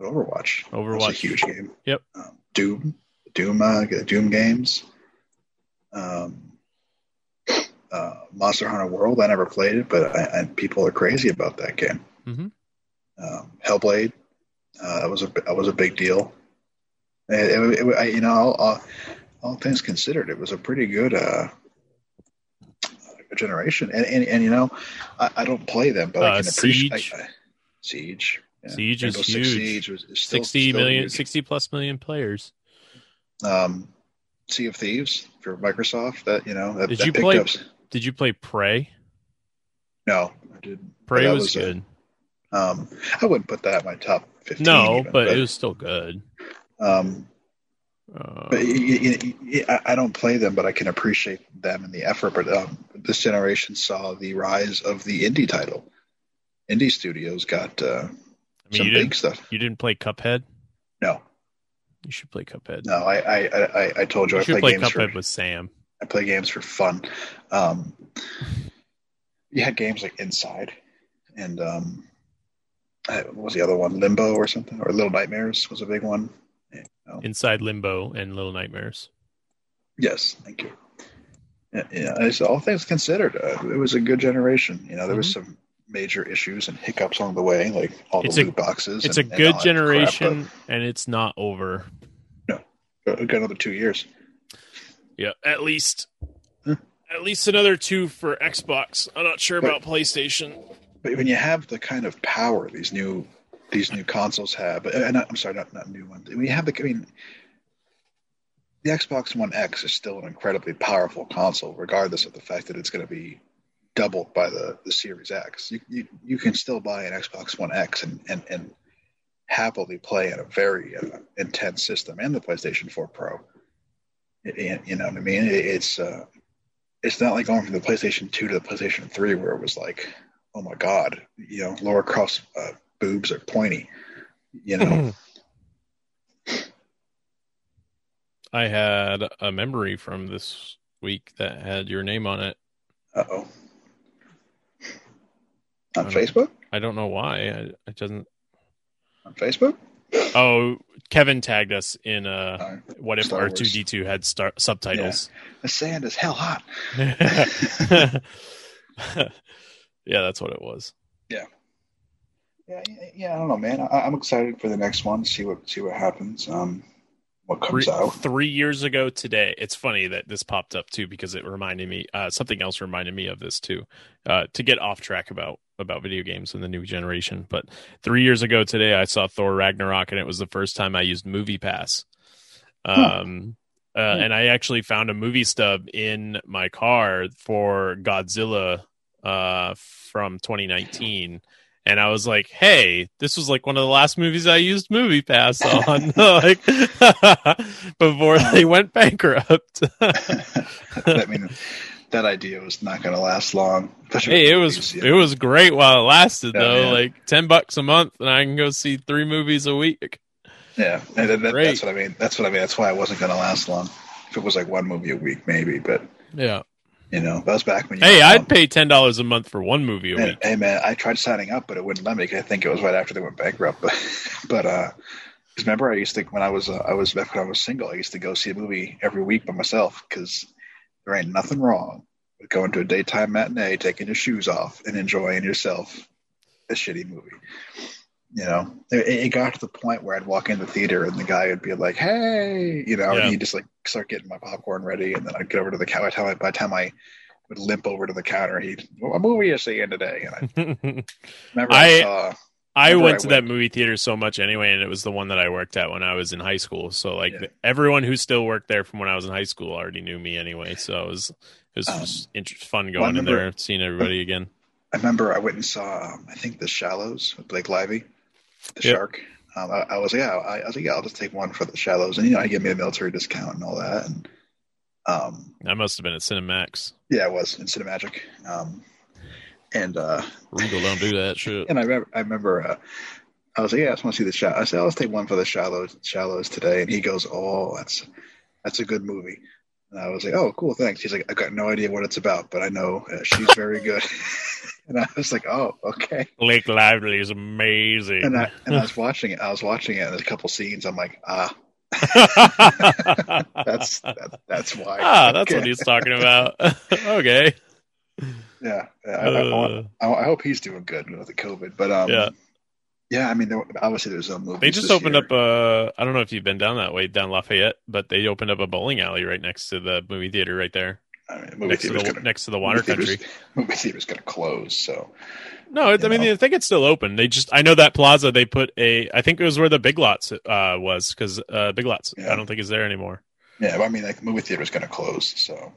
Overwatch. That's a Overwatch. huge game. Yep. Um, Doom, Doom, uh, Doom games. Um, uh, Monster Hunter World. I never played it, but I, I, people are crazy about that game. Mhm. Um, Hellblade. Uh, that was a that was a big deal. It, it, it- I- you know, all, all, all things considered, it was a pretty good uh, generation. And and, and you know, I, I don't play them, but I Uh, can appreciate Siege. Siege. yeah. Siege Rainbow Six huge. Siege was, is still, 60 still million, huge. 60 plus million players. Um, Sea of Thieves for Microsoft. That you know that, Did that you picked play- up. Did you play Prey? No, I didn't. Prey was, was a- good. Um, I wouldn't put that in my top fifteen. no, even, but, it was still good. Um, Uh, but I don't play them, but I can appreciate them and the effort. But um, this generation saw the rise of the indie title. Indie studios got uh, I mean, some big stuff. you didn't play Cuphead. No, You should play Cuphead. no, I I, I, I told you, you I should play play games Cuphead for with Sam. I play games for fun. Um, you had games like Inside, and um, what was the other one? Limbo or something, or Little Nightmares was a big one. You know. Inside Limbo and Little Nightmares. Yes, thank you. Yeah, yeah it's all things considered, uh, it was a good generation. You know, there was some major issues and hiccups along the way, like all the Mm-hmm. A- loot boxes. It's and- a good that crap, generation, and it's not over. No, got another two years. Yeah, at least. Hmm. At least another two for Xbox. I'm not sure But- about PlayStation. But when you have the kind of power these new these new consoles have, and I'm sorry, not not new ones. When you have the, I mean, the Xbox One X is still an incredibly powerful console, regardless of the fact that it's going to be doubled by the the Series X. You you, you can still buy an Xbox One X and and, and happily play in a very uh, intense system, and the PlayStation 4 Pro. Y- You know what I mean? It's uh, it's not like going from the PlayStation 2 to the PlayStation 3, where it was like oh my god, you know, Lara Croft uh, boobs are pointy. You know, <laughs> I had a memory from this week that had your name on it. uh oh. On Um, Facebook? I don't know why. I, it doesn't. On Facebook? Oh, Kevin tagged us in uh, what if R two D two had star- subtitles? the sand is hell hot. <laughs> yeah, that's what it was. Yeah, yeah, yeah. I don't know, man. I, I'm excited for the next one. See what see what happens. Um, what comes Three, out. three years ago today. It's funny that this popped up too because it reminded me. Uh, something else reminded me of this too. Uh, to get off track about about video games and the new generation, but three years ago today, I saw Thor Ragnarok, and it was the first time I used MoviePass. Huh. Um, uh, and I actually found a movie stub in my car for Godzilla uh, from 2019. And I was like, "Hey, this was like one of the last movies I used MoviePass <laughs> on, <laughs> like <laughs> before they went bankrupt." I mean, that idea was not going to last long. <laughs> hey, it was it was great while it lasted, Yeah, though. yeah. Like ten bucks a month, and I can go see three movies a week. Yeah, and that, that- that's what I mean. That's what I mean. That's why it wasn't going to last long. If it was like one movie a week, maybe. But Yeah. you know, that was back when. You Hey, I'd young. pay ten dollars a month for one movie a Man, week. hey man, I tried signing up, but it wouldn't let me. 'cause I think it was right after they went bankrupt. But <laughs> but uh, 'cause remember, I used to when I was uh, I was back when I was single, I used to go see a movie every week by myself because there ain't nothing wrong with going to a daytime matinee, taking your shoes off, and enjoying yourself a shitty movie. You know, it, it got to the point where I'd walk in the theater and the guy would be like, "Hey," you know, Yeah. and he'd just like start getting my popcorn ready, and then I'd get over to the counter. By time I, by the time I would limp over to the counter, he'd, "What movie are you seeing today?" And I <laughs> remember I, I- saw, I went I to that movie theater so much anyway, and it was the one that I worked at when I was in high school. So like Yeah. everyone who still worked there from when I was in high school already knew me anyway. So it was it was Um, just inter- fun well, I going in there and seeing everybody again. I remember I went and saw, um, I think, The Shallows with Blake Lively, the Yep. shark. Um, I, I was like, yeah, I, I was like, yeah, I'll just take one for The Shallows, and you know, he gave me a military discount and all that, and um, I must have been at Cinemax. yeah, it was in Cinemagic, um, and uh, <laughs> Regal don't do that shit. and I remember, I remember, uh, I was like, yeah, I just want to see the Shallows. I said, let's take one for The Shallows, Shallows today, and he goes, oh, that's that's a good movie. And I was like, oh, cool, thanks. He's like, I got no idea what it's about, but I know uh, she's very good. <laughs> and I was like, oh, okay. Blake Lively is amazing. and I and I was watching it. I was watching it, and there's a couple scenes. I'm like, ah, <laughs> that's that, that's why. ah, that's what he's talking about. okay. Yeah, I, I, I, want- Uh, I, I hope he's doing good with the COVID. But um, Yeah. yeah, I mean, there, obviously there's some movies. they just opened year. up a. I don't know if you've been down that way down Lafayette, but they opened up a bowling alley right next to the movie theater right there. I mean, movie next to the gonna, next to the water movie country. <laughs> Movie theater's going to close, so No, I mean. I think it's still open. They just I know that plaza they put a I think it was where the Big Lots uh, was because uh, Big Lots Yeah. I don't think is there anymore. yeah. I mean, like the movie theater's going to close, so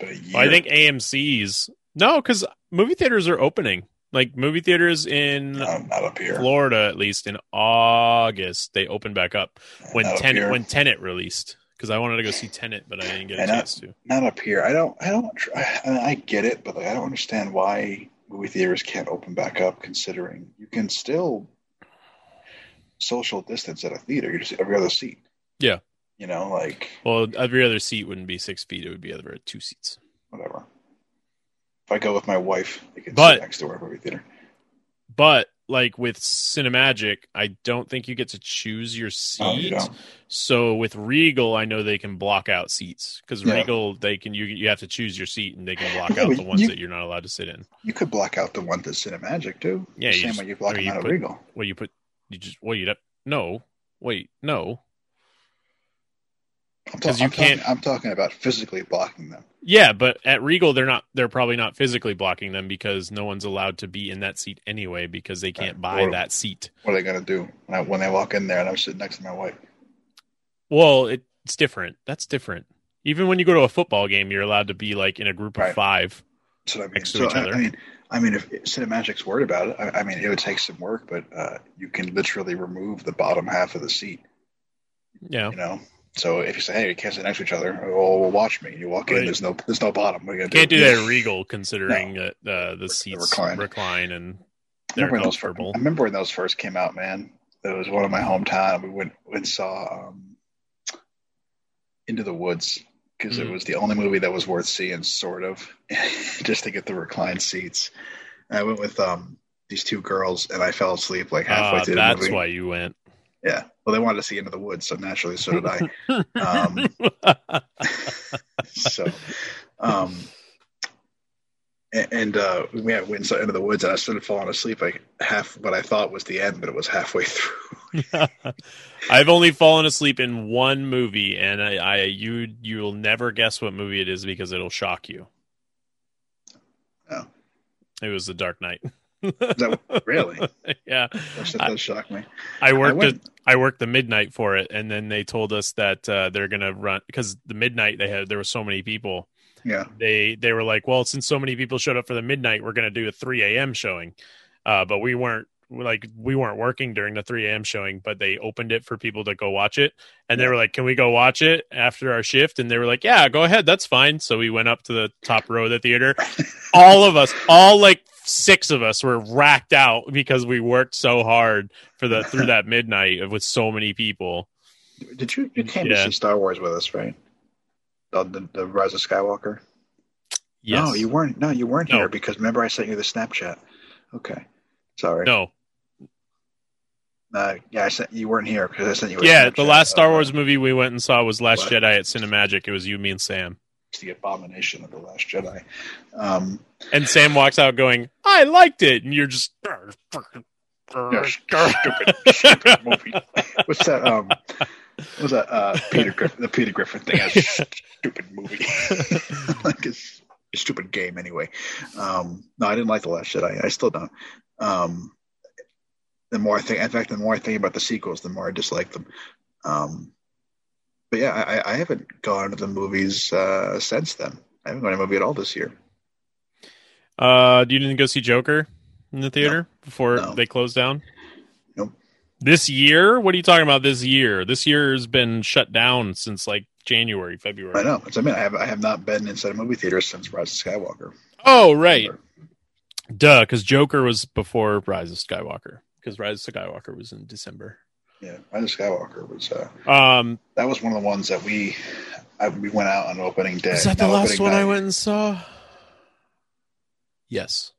been a year. Well, I think AMC's no because movie theaters are opening. Like movie theaters in no, not up here. Florida, at least in August, they opened back up when not Tenet when Tenet released. Because I wanted to go see Tenet, but I didn't get a And chance to. not up here. I don't. I don't. I, I get it, but like, I don't understand why movie theaters can't open back up. Considering you can still social distance at a theater. You just every other seat. Yeah. You know, like Well, every other seat wouldn't be six feet; it would be other two seats. whatever. If I go with my wife, I can But- sit next to her at movie theater. But like with Cinemagic, I don't think you get to choose your Oh, you seat. don't. so with Regal, I know they can block out seats because Yeah. Regal they can you you have to choose your seat and they can block Yeah, out the ones you- that you're not allowed to sit in. You could block out the one that's Cinemagic too. Yeah, the you same just- way you block them you out of put- Regal. Well, you put you just well you no wait no I'm, 'cause ta- you I'm can't- I'm talking about physically blocking them. Yeah, but at Regal, they're not. They're probably not physically blocking them because no one's allowed to be in that seat anyway because they can't buy Or- that seat. What are they gonna do when, I, when they walk in there and I'm sitting next to my wife? Well, it, it's different. That's different. Even when you go to a football game, you're allowed to be like in a group of Right. five. That's what I mean. Next to so each I, other. I mean, I mean, if Cinemagic's worried about it, I, I mean, it would take some work, but uh, you can literally remove the bottom half of the seat. Yeah, You know, so if you say, "Hey, you can't sit next to each other," oh, well, watch me. You walk in, there's no, there's no bottom. What are you gonna can't do do? that at Regal considering that uh, the seats recline. recline, and they're remember, when those, fir- I remember when those first came out, man. It was one of my hometown. We went and saw um, Into the Woods because it Mhm. was the only movie that was worth seeing, sort of, <laughs> just to get the reclined seats. And I went with um, these two girls, and I fell asleep like halfway Uh, through the that's why you went. Yeah. Well, they wanted to see Into the Woods, so naturally, so did I. <laughs> Um, <laughs> so, um, a- and uh, we went and Into the Woods, and I started falling asleep like half what I thought was the end, but it was halfway <laughs> through. I've only fallen asleep in one movie, and I, I you you'll never guess what movie it is because it'll shock you. Oh. It was The Dark Knight. That really? <laughs> yeah, That does shock me. I worked at, I worked the midnight for it, and then they told us that uh, they're gonna run because the midnight they had there were so many people. Yeah. They they were like, well, since so many people showed up for the midnight, we're gonna do a three a.m. showing. Uh, but we weren't like we weren't working during the 3 a.m. showing, but they opened it for people to go watch it, and they were like, "Can we go watch it after our shift?" And they were like, "Yeah, go ahead, that's fine." So we went up to the top row of the theater. <laughs> all of us, all like six of us, were racked out because we worked so hard for the through <laughs> that midnight with so many people. Did you you came Yeah. to see Star Wars with us, right? The, the, the Rise of Skywalker. Yes, No, you weren't. No, you weren't No. here because remember I sent you the Snapchat. Okay, sorry. no, Uh, yeah, I sent you weren't here because I sent you. A yeah. The Snapchat last Star of, uh, Wars movie we went and saw was Last What? Jedi at Cinemagic. It was you, me, and Sam. The abomination of the Last Jedi. Um, And Sam walks out going, "I liked it," and you're just. yeah, stupid, stupid movie. What's that? Um, was that? Uh, Peter Griffin, the Peter Griffin thing. Stupid movie. <laughs> like it's a stupid game anyway. Um, no, I didn't like the Last Jedi. I still don't. Um, the more I think, in fact, the more I think about the sequels, the more I dislike them. Um, but yeah, I, I haven't gone to the movies uh, since then. I haven't gone to a movie at all this year. Uh, you didn't go see Joker in the theater before No. they closed down? Nope. This year? What are you talking about? This year? This year has been shut down since like January, February. I know. That's I mean. I have I have not been inside a movie theater since Rise of Skywalker. Oh, right. Duh, because Joker was before Rise of Skywalker. Because Rise of Skywalker was in December. Yeah, Rise of Skywalker was. Uh, Um, that was one of the ones that we I, we went out on opening day. is that the last opening one I went and saw? Yes.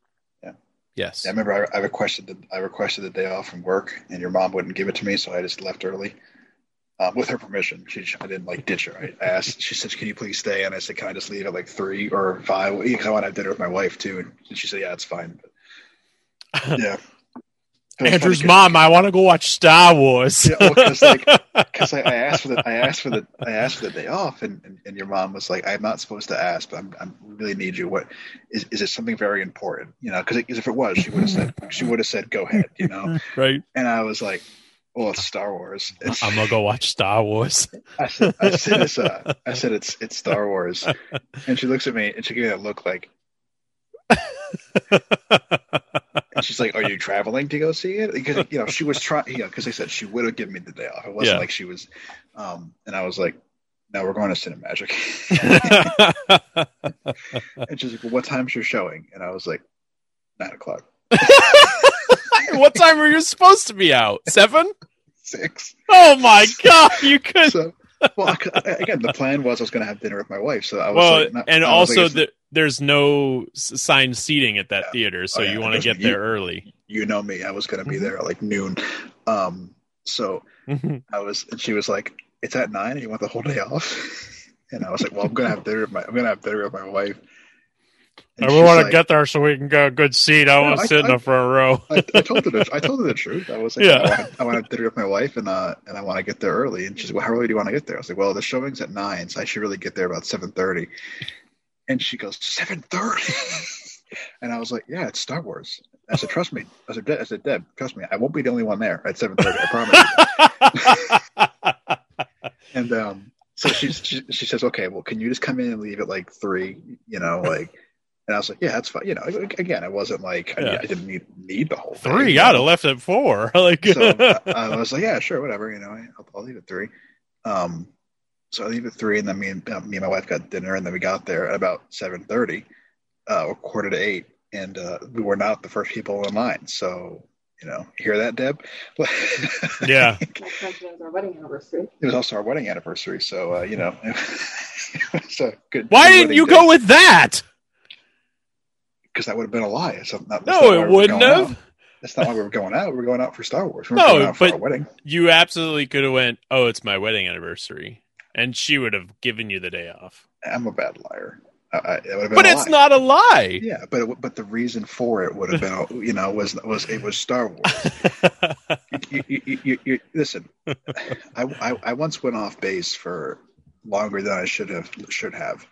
Yeah. Yes. Yeah, I remember I, I requested the I requested the day off from work, and your mom wouldn't give it to me, so I just left early. Um, with her permission, she I didn't like ditch her. I asked. She said, "Can you please stay?" And I said, "Can I just leave at like three or five? Because I want to have dinner with my wife too." And she said, "Yeah, it's fine." But, <laughs> yeah, It was Andrew's mom, I want to go watch Star Wars. Yeah, well, 'cause, like, <laughs> because I, I asked for the I asked for the I asked for the day off, and, and, and your mom was like, "I'm not supposed to ask, but I'm, I'm really need you. What is is it something very important? You know, because if it was, she would have said she would have said, "Go ahead," you know. <laughs> right. And I was like, "Well, it's Star Wars." It's, I'm gonna go watch Star Wars. I said, I said it's uh, <laughs> I said it's it's Star Wars, and she looks at me and she gave me that look like, <laughs> she's like, "Are you traveling to go see it?" Because you know she was trying, you know, because they said she would have given me the day off. It wasn't Yeah. like she was, um, and I was like, "No, we're going to Cinemagic." <laughs> and she's like, "Well, what time's your showing?" And I was like, nine o'clock, <laughs> what time were you supposed to be out? Seven? six. Oh my god, you could. So, well, I again, the plan was I was going to have dinner with my wife, so I was Well, like, not- and like, also it's- the, there's no signed seating at that theater, so Oh, yeah, you want to get you- there early. you know me, I was going to be there at like noon. Um, so I was, and she was like, "It's at nine, and you want the whole day off?" <laughs> And I was like, "Well, I'm gonna have dinner with my, I'm gonna have dinner with my wife." And we want to like- get there so we can get a good seat. I want to sit in the front row. I, I told her, the, I told her the truth. I was like, Yeah. I, want, I want to dinner with my wife, and uh, and I want to get there early. And she's like, "Well, how early do you want to get there?" I was like, "Well, the showing's at nine, so I should really get there about seven 30. And she goes, 7.30? <laughs> and I was like, "Yeah, it's Star Wars." I said, "Trust me." I said, "I said, Deb, trust me. I won't be the only one there at 7.30, I promise." <laughs> And um, so she, she she says, "Okay, well, can you just come in and leave at like three? You know, like." And I was like, "Yeah, that's fine." You know, again, I wasn't like I, Yeah. I didn't need need the whole thing, Three, you I'd have left at four. <laughs> like, so <laughs> I, I was like, "Yeah, sure, whatever." You know, I'll, I'll leave at three. Um, so I leave at three, and then me and uh, me and my wife got dinner, and then we got there at about seven thirty, uh, or quarter to eight, and uh, we were not the first people in line. So you know, hear that, Deb? <laughs> yeah. our wedding anniversary. It was also our wedding anniversary, so uh, you know, it was a good. Why didn't you wedding go with that? Because that would have been a lie. It's not, No, it wouldn't have. out. That's not why we were going out. We were going out for Star Wars. We No, going out for but- our wedding. You absolutely could have went. Oh, it's my wedding anniversary, and she would have given you the day off. I'm a bad liar. I, it would have been But it's not a lie. Yeah, but it, but the reason for it would have been, <laughs> you know, was was it was Star Wars. you, you, you, listen, I, I I once went off base for longer than I should have should have,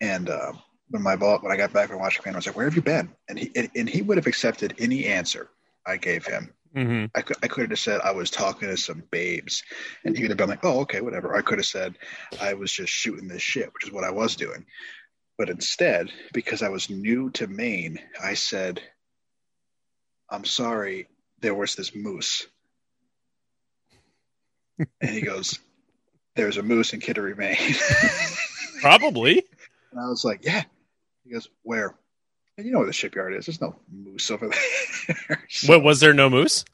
and uh, when my boss when I got back from Washington, I was like, "Where have you been?" And he and, and he would have accepted any answer I gave him. hmm I could I could have just said I was talking to some babes, and he would have been like, "Oh, okay, whatever." I could have said I was just shooting this shit, which is what I was doing. But instead, because I was new to Maine, I said, "I'm sorry, there was this moose," <laughs> and he goes, "There's a moose in Kittery, Maine." Probably. <laughs> and I was like, "Yeah." He goes, "Where?" And you know where the shipyard is. There's no moose over there. So- <laughs> What was there no moose?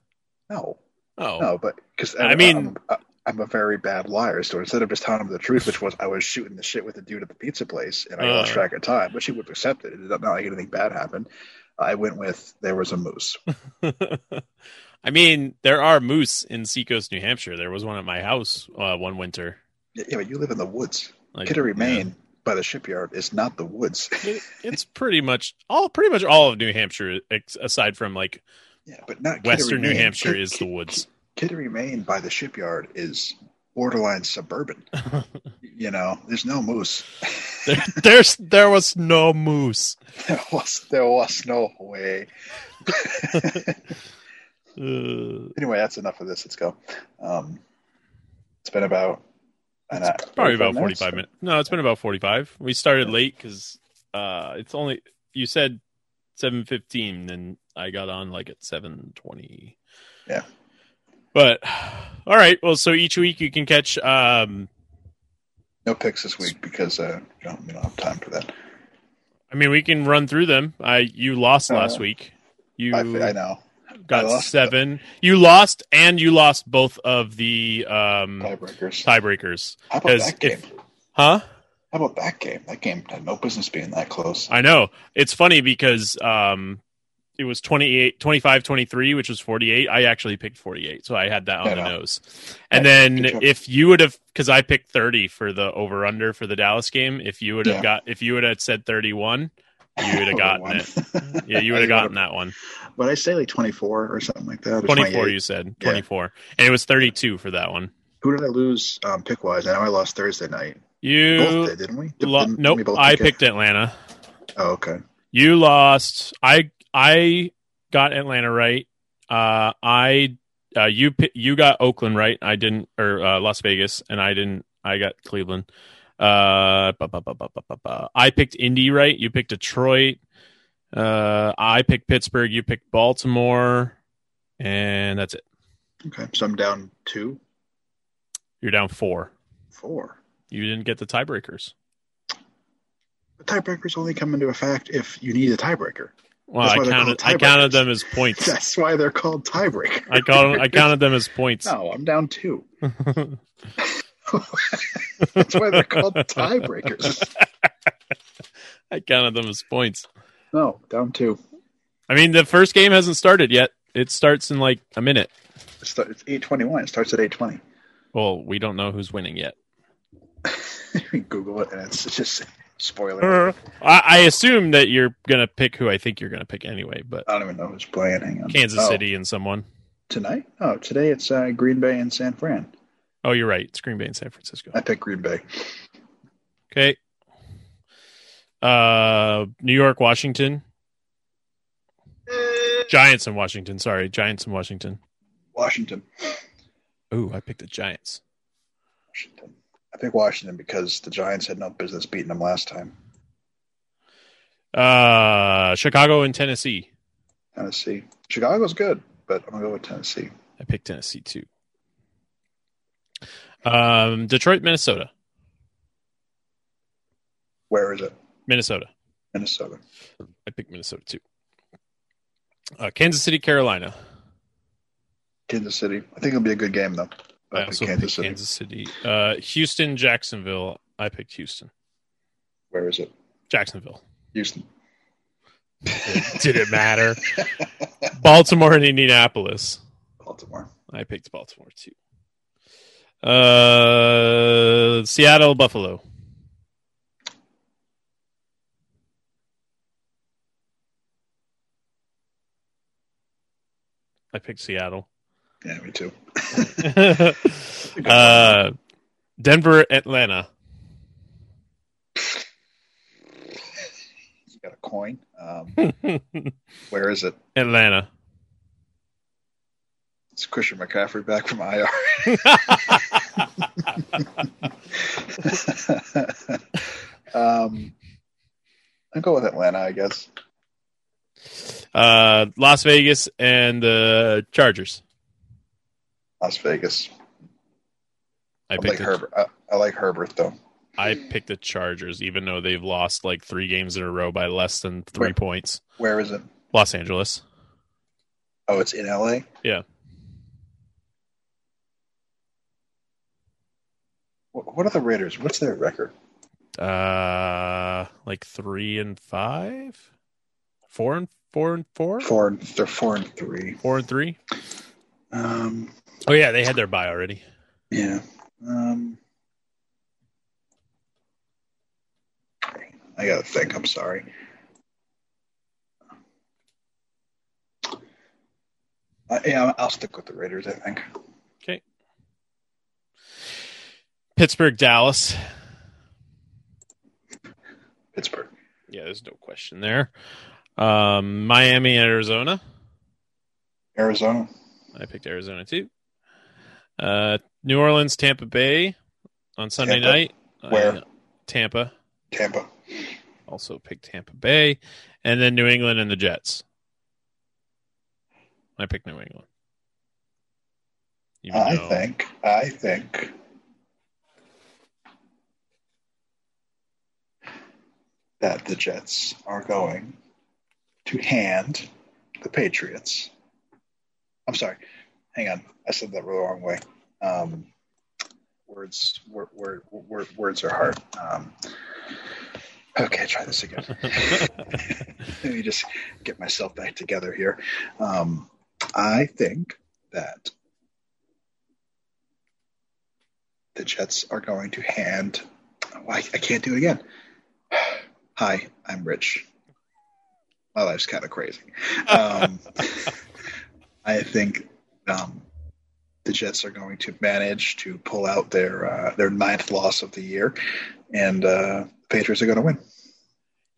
no. Oh, No, but because I mean- I'm, I'm a very bad liar. So instead of just telling him the truth, which was I was shooting the shit with the dude at the pizza place, and I Uh. lost track of time, which he would have accepted. It did not like anything bad happened. I went with there was a moose. <laughs> I mean, there are moose in Seacoast, New Hampshire. There was one at my house uh, one winter. Yeah, but you live in the woods. Like, Kittery. Maine, by the shipyard, is not the woods. It- <laughs> it's pretty much all, pretty much all of New Hampshire, ex- aside from like yeah, but not Western New Hampshire, is the woods. Kittery, Maine, by the shipyard is borderline suburban. <laughs> you know, there's no moose. there, there's there was no moose. <laughs> there was there was no way. Anyway, that's enough of this. Let's go. Um, it's been about an hour, probably about 45 minutes? 45. No, it's been about 45. We started late because uh, it's only you said 7:15, and I got on like at 7:20. Yeah. But <sighs> all right, well, so each week you can catch. Um, No picks this week because uh, you we don't have time for that. I mean, we can run through them. I you lost Uh, last week. You I, I know got seven. You lost, and you lost both of the um, Tiebreakers. tiebreakers. How about 'cause that game? if- Huh? How about that game? That game had no business being that close. I know. It's funny because um it was 28 25 23 which was 48. I actually picked 48, so I had that on Yeah, the no. nose. And Yeah, then if you would have cuz I picked 30 for the over under for the Dallas game, if you would have Yeah. got if you would have said 31, You would have <laughs> gotten it. Yeah, you would <laughs> have gotten that one. But I say like 24 or something like that. 24, you said. Yeah. 24. And it was 32 for that one. Who did I lose um, pick wise? I know I lost Thursday night. both You. did, didn't we? Did- Lo- didn't nope. we both I pick it? picked Atlanta. Oh, okay. You lost. I I got Atlanta right. Uh, I uh, you you got Oakland right. I didn't, or uh, Las Vegas, and I didn't. I got Cleveland. Uh, ba, ba, ba. I picked Indy right. You picked Detroit. Uh, I picked Pittsburgh. You picked Baltimore, and that's it. Okay. So I'm down two, You're down four. four. You didn't get the tiebreakers. The tiebreakers only come into effect if you need a tiebreaker. Well, I counted. I counted them as points. <laughs> That's why they're called tiebreakers. I counted. I counted them as points. No, I'm down two. <laughs> <laughs> That's why they're called tiebreakers. <laughs> I counted them as points. No, down two. I mean, the first game hasn't started yet. It starts in like a minute. It start- It's eight twenty one. It starts at eight twenty. Well, we don't know who's winning yet. <laughs> Google it, and it's just spoiler. I, I assume that you're gonna pick who I think you're gonna pick anyway, but I don't even know who's playing. Hang on. Kansas Oh, City and someone. tonight. Oh, today it's uh, Green Bay and San Fran. Oh, you're right. It's Green Bay and San Francisco. I picked Green Bay. Okay. Uh, New York, Washington. Giants in Washington. Sorry, Giants in Washington. Washington. Ooh, I picked the Giants. Washington. I picked Washington because the Giants had no business beating them last time. Uh, Chicago and Tennessee. Tennessee. Chicago's good, but I'm gonna go with Tennessee. I picked Tennessee too. Um, Detroit, Minnesota. Where is it? Minnesota. Minnesota. I picked Minnesota too. Uh, Kansas City, Carolina. Kansas City. I think it'll be a good game though. I I also Kansas City. Kansas City. Uh, Houston, Jacksonville. I picked Houston. Where is it? Jacksonville. Houston. <laughs> Did it matter? Baltimore and Indianapolis. Baltimore. I picked Baltimore too. Uh, Seattle, Buffalo. I picked Seattle. Yeah, me too. <laughs> <laughs> uh, Denver, Atlanta. You got a coin. Um, <laughs> where is it? Atlanta. It's Christian McCaffrey back from IR. um, I'll go with Atlanta, I guess. Uh, Las Vegas and the Chargers. Las Vegas. I I, like the, Herbert. I, I like Herbert though. I picked the Chargers, even though they've lost like three games in a row by less than three Right. points. Where is it? Los Angeles. Oh, it's in LA. Yeah. What, are the Raiders? What's their record? Uh, like three and five, four and four and four, Four. and- They're four and three. four and three. Um, Oh yeah, they had their bye already. yeah. Um, I gotta think. I'm sorry. Uh, yeah, I'll stick with the Raiders. I think. Okay. Pittsburgh, Dallas. Pittsburgh. Yeah, there's no question there. Um, Miami, Arizona. Arizona. I picked Arizona too. Uh, New Orleans, Tampa Bay on Sunday Tampa? night. Where? I- Tampa. Tampa. Also picked Tampa Bay, and then New England and the Jets. I picked New England. Even I though- think. I think. That the Jets are going to hand the Patriots. I'm sorry. Hang on. I said that the wrong way. Um, words, word, word, word, words are hard. Um, okay, try this again. <laughs> <laughs> Let me just get myself back together here. Um, I think that the Jets are going to hand. Oh, I, I can't do it again. Hi, I'm Rich. my life's kind of crazy. Um, <laughs> I think um, the Jets are going to manage to pull out their uh, their ninth loss of the year, and uh, the Patriots are going to win.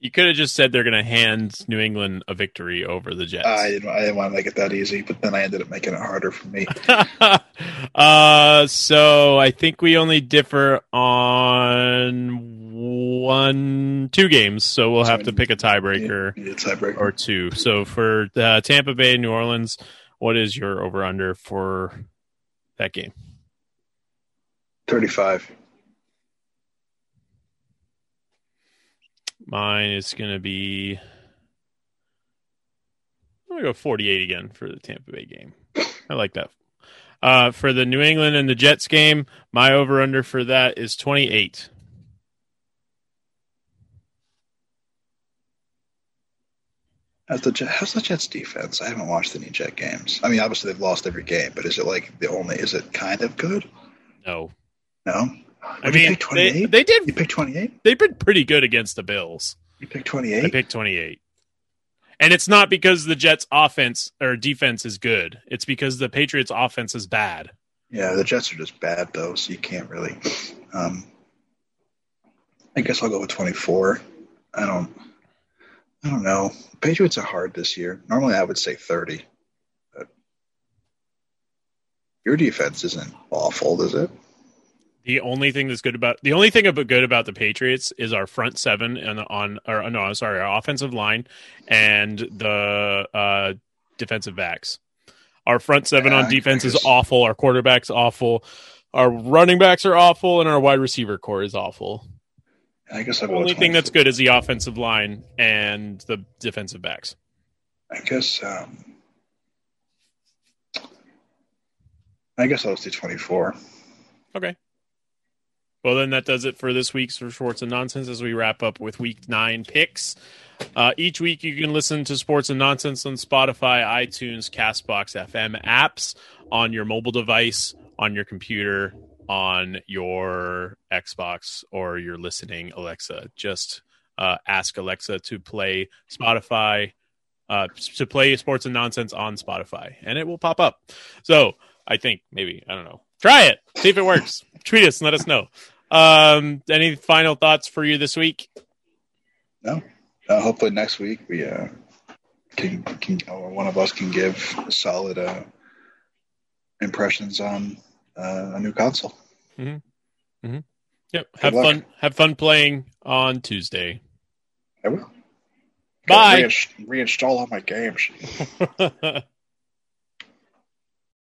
You could have just said they're going to hand New England a victory over the Jets. I didn't, I didn't want to make it that easy, but then I ended up making it harder for me. <laughs> uh, so I think we only differ on one, two games. So we'll have to pick a tiebreaker, tiebreaker. or two. So for uh, Tampa Bay, New Orleans, what is your over under for that game? 35. Mine is going to be. I'm going to go 48 again for the Tampa Bay game. I like that. Uh, for the New England and the Jets game, my over under for that is 28. How's the, Jet- how's the Jets defense? I haven't watched any Jet games. I mean, obviously they've lost every game, but is it like the only? Is it kind of good? No. No. I mean, they, 28. they you did. picked 28. They've been pretty good against the Bills. You picked I 28. picked 28. And it's not because the Jets' offense or defense is good. It's because the Patriots' offense is bad. Yeah, the Jets are just bad though, so you can't really. Um, I guess I'll go with 24. I don't. I don't know. Patriots are hard this year. Normally, I would say 30. But your defense isn't awful, is it? The only thing that's good about the only thing about good about the Patriots is our front seven and on or no, I'm sorry, our offensive line and the uh, defensive backs. Our front seven Yeah, on defense is awful. Our quarterback's awful. Our running backs are awful, and our wide receiver core is awful. I guess I'll The only thing that's good is the offensive line and the defensive backs. I guess. Um, I guess I'll say 24. Okay. Well, then that does it for this week's for Sports and Nonsense as we wrap up with week nine picks. Uh, each week you can listen to Sports and Nonsense on Spotify, iTunes, Castbox, FM apps on your mobile device, on your computer, on your Xbox, or your listening Alexa. Just uh, ask Alexa to play Spotify, uh, to play Sports and Nonsense on Spotify, and it will pop up. So I think maybe I don't know. Try it. See if it works. Tweet us and let us know. Um, any final thoughts for you this week? No. Uh, hopefully next week we uh, can can or one of us can give solid uh, impressions on uh, a new console. Mm-hmm. Mm-hmm. Yep. Have luck. fun. Have fun playing on Tuesday. I will. Bye. Reinst- reinstall all my games. <laughs>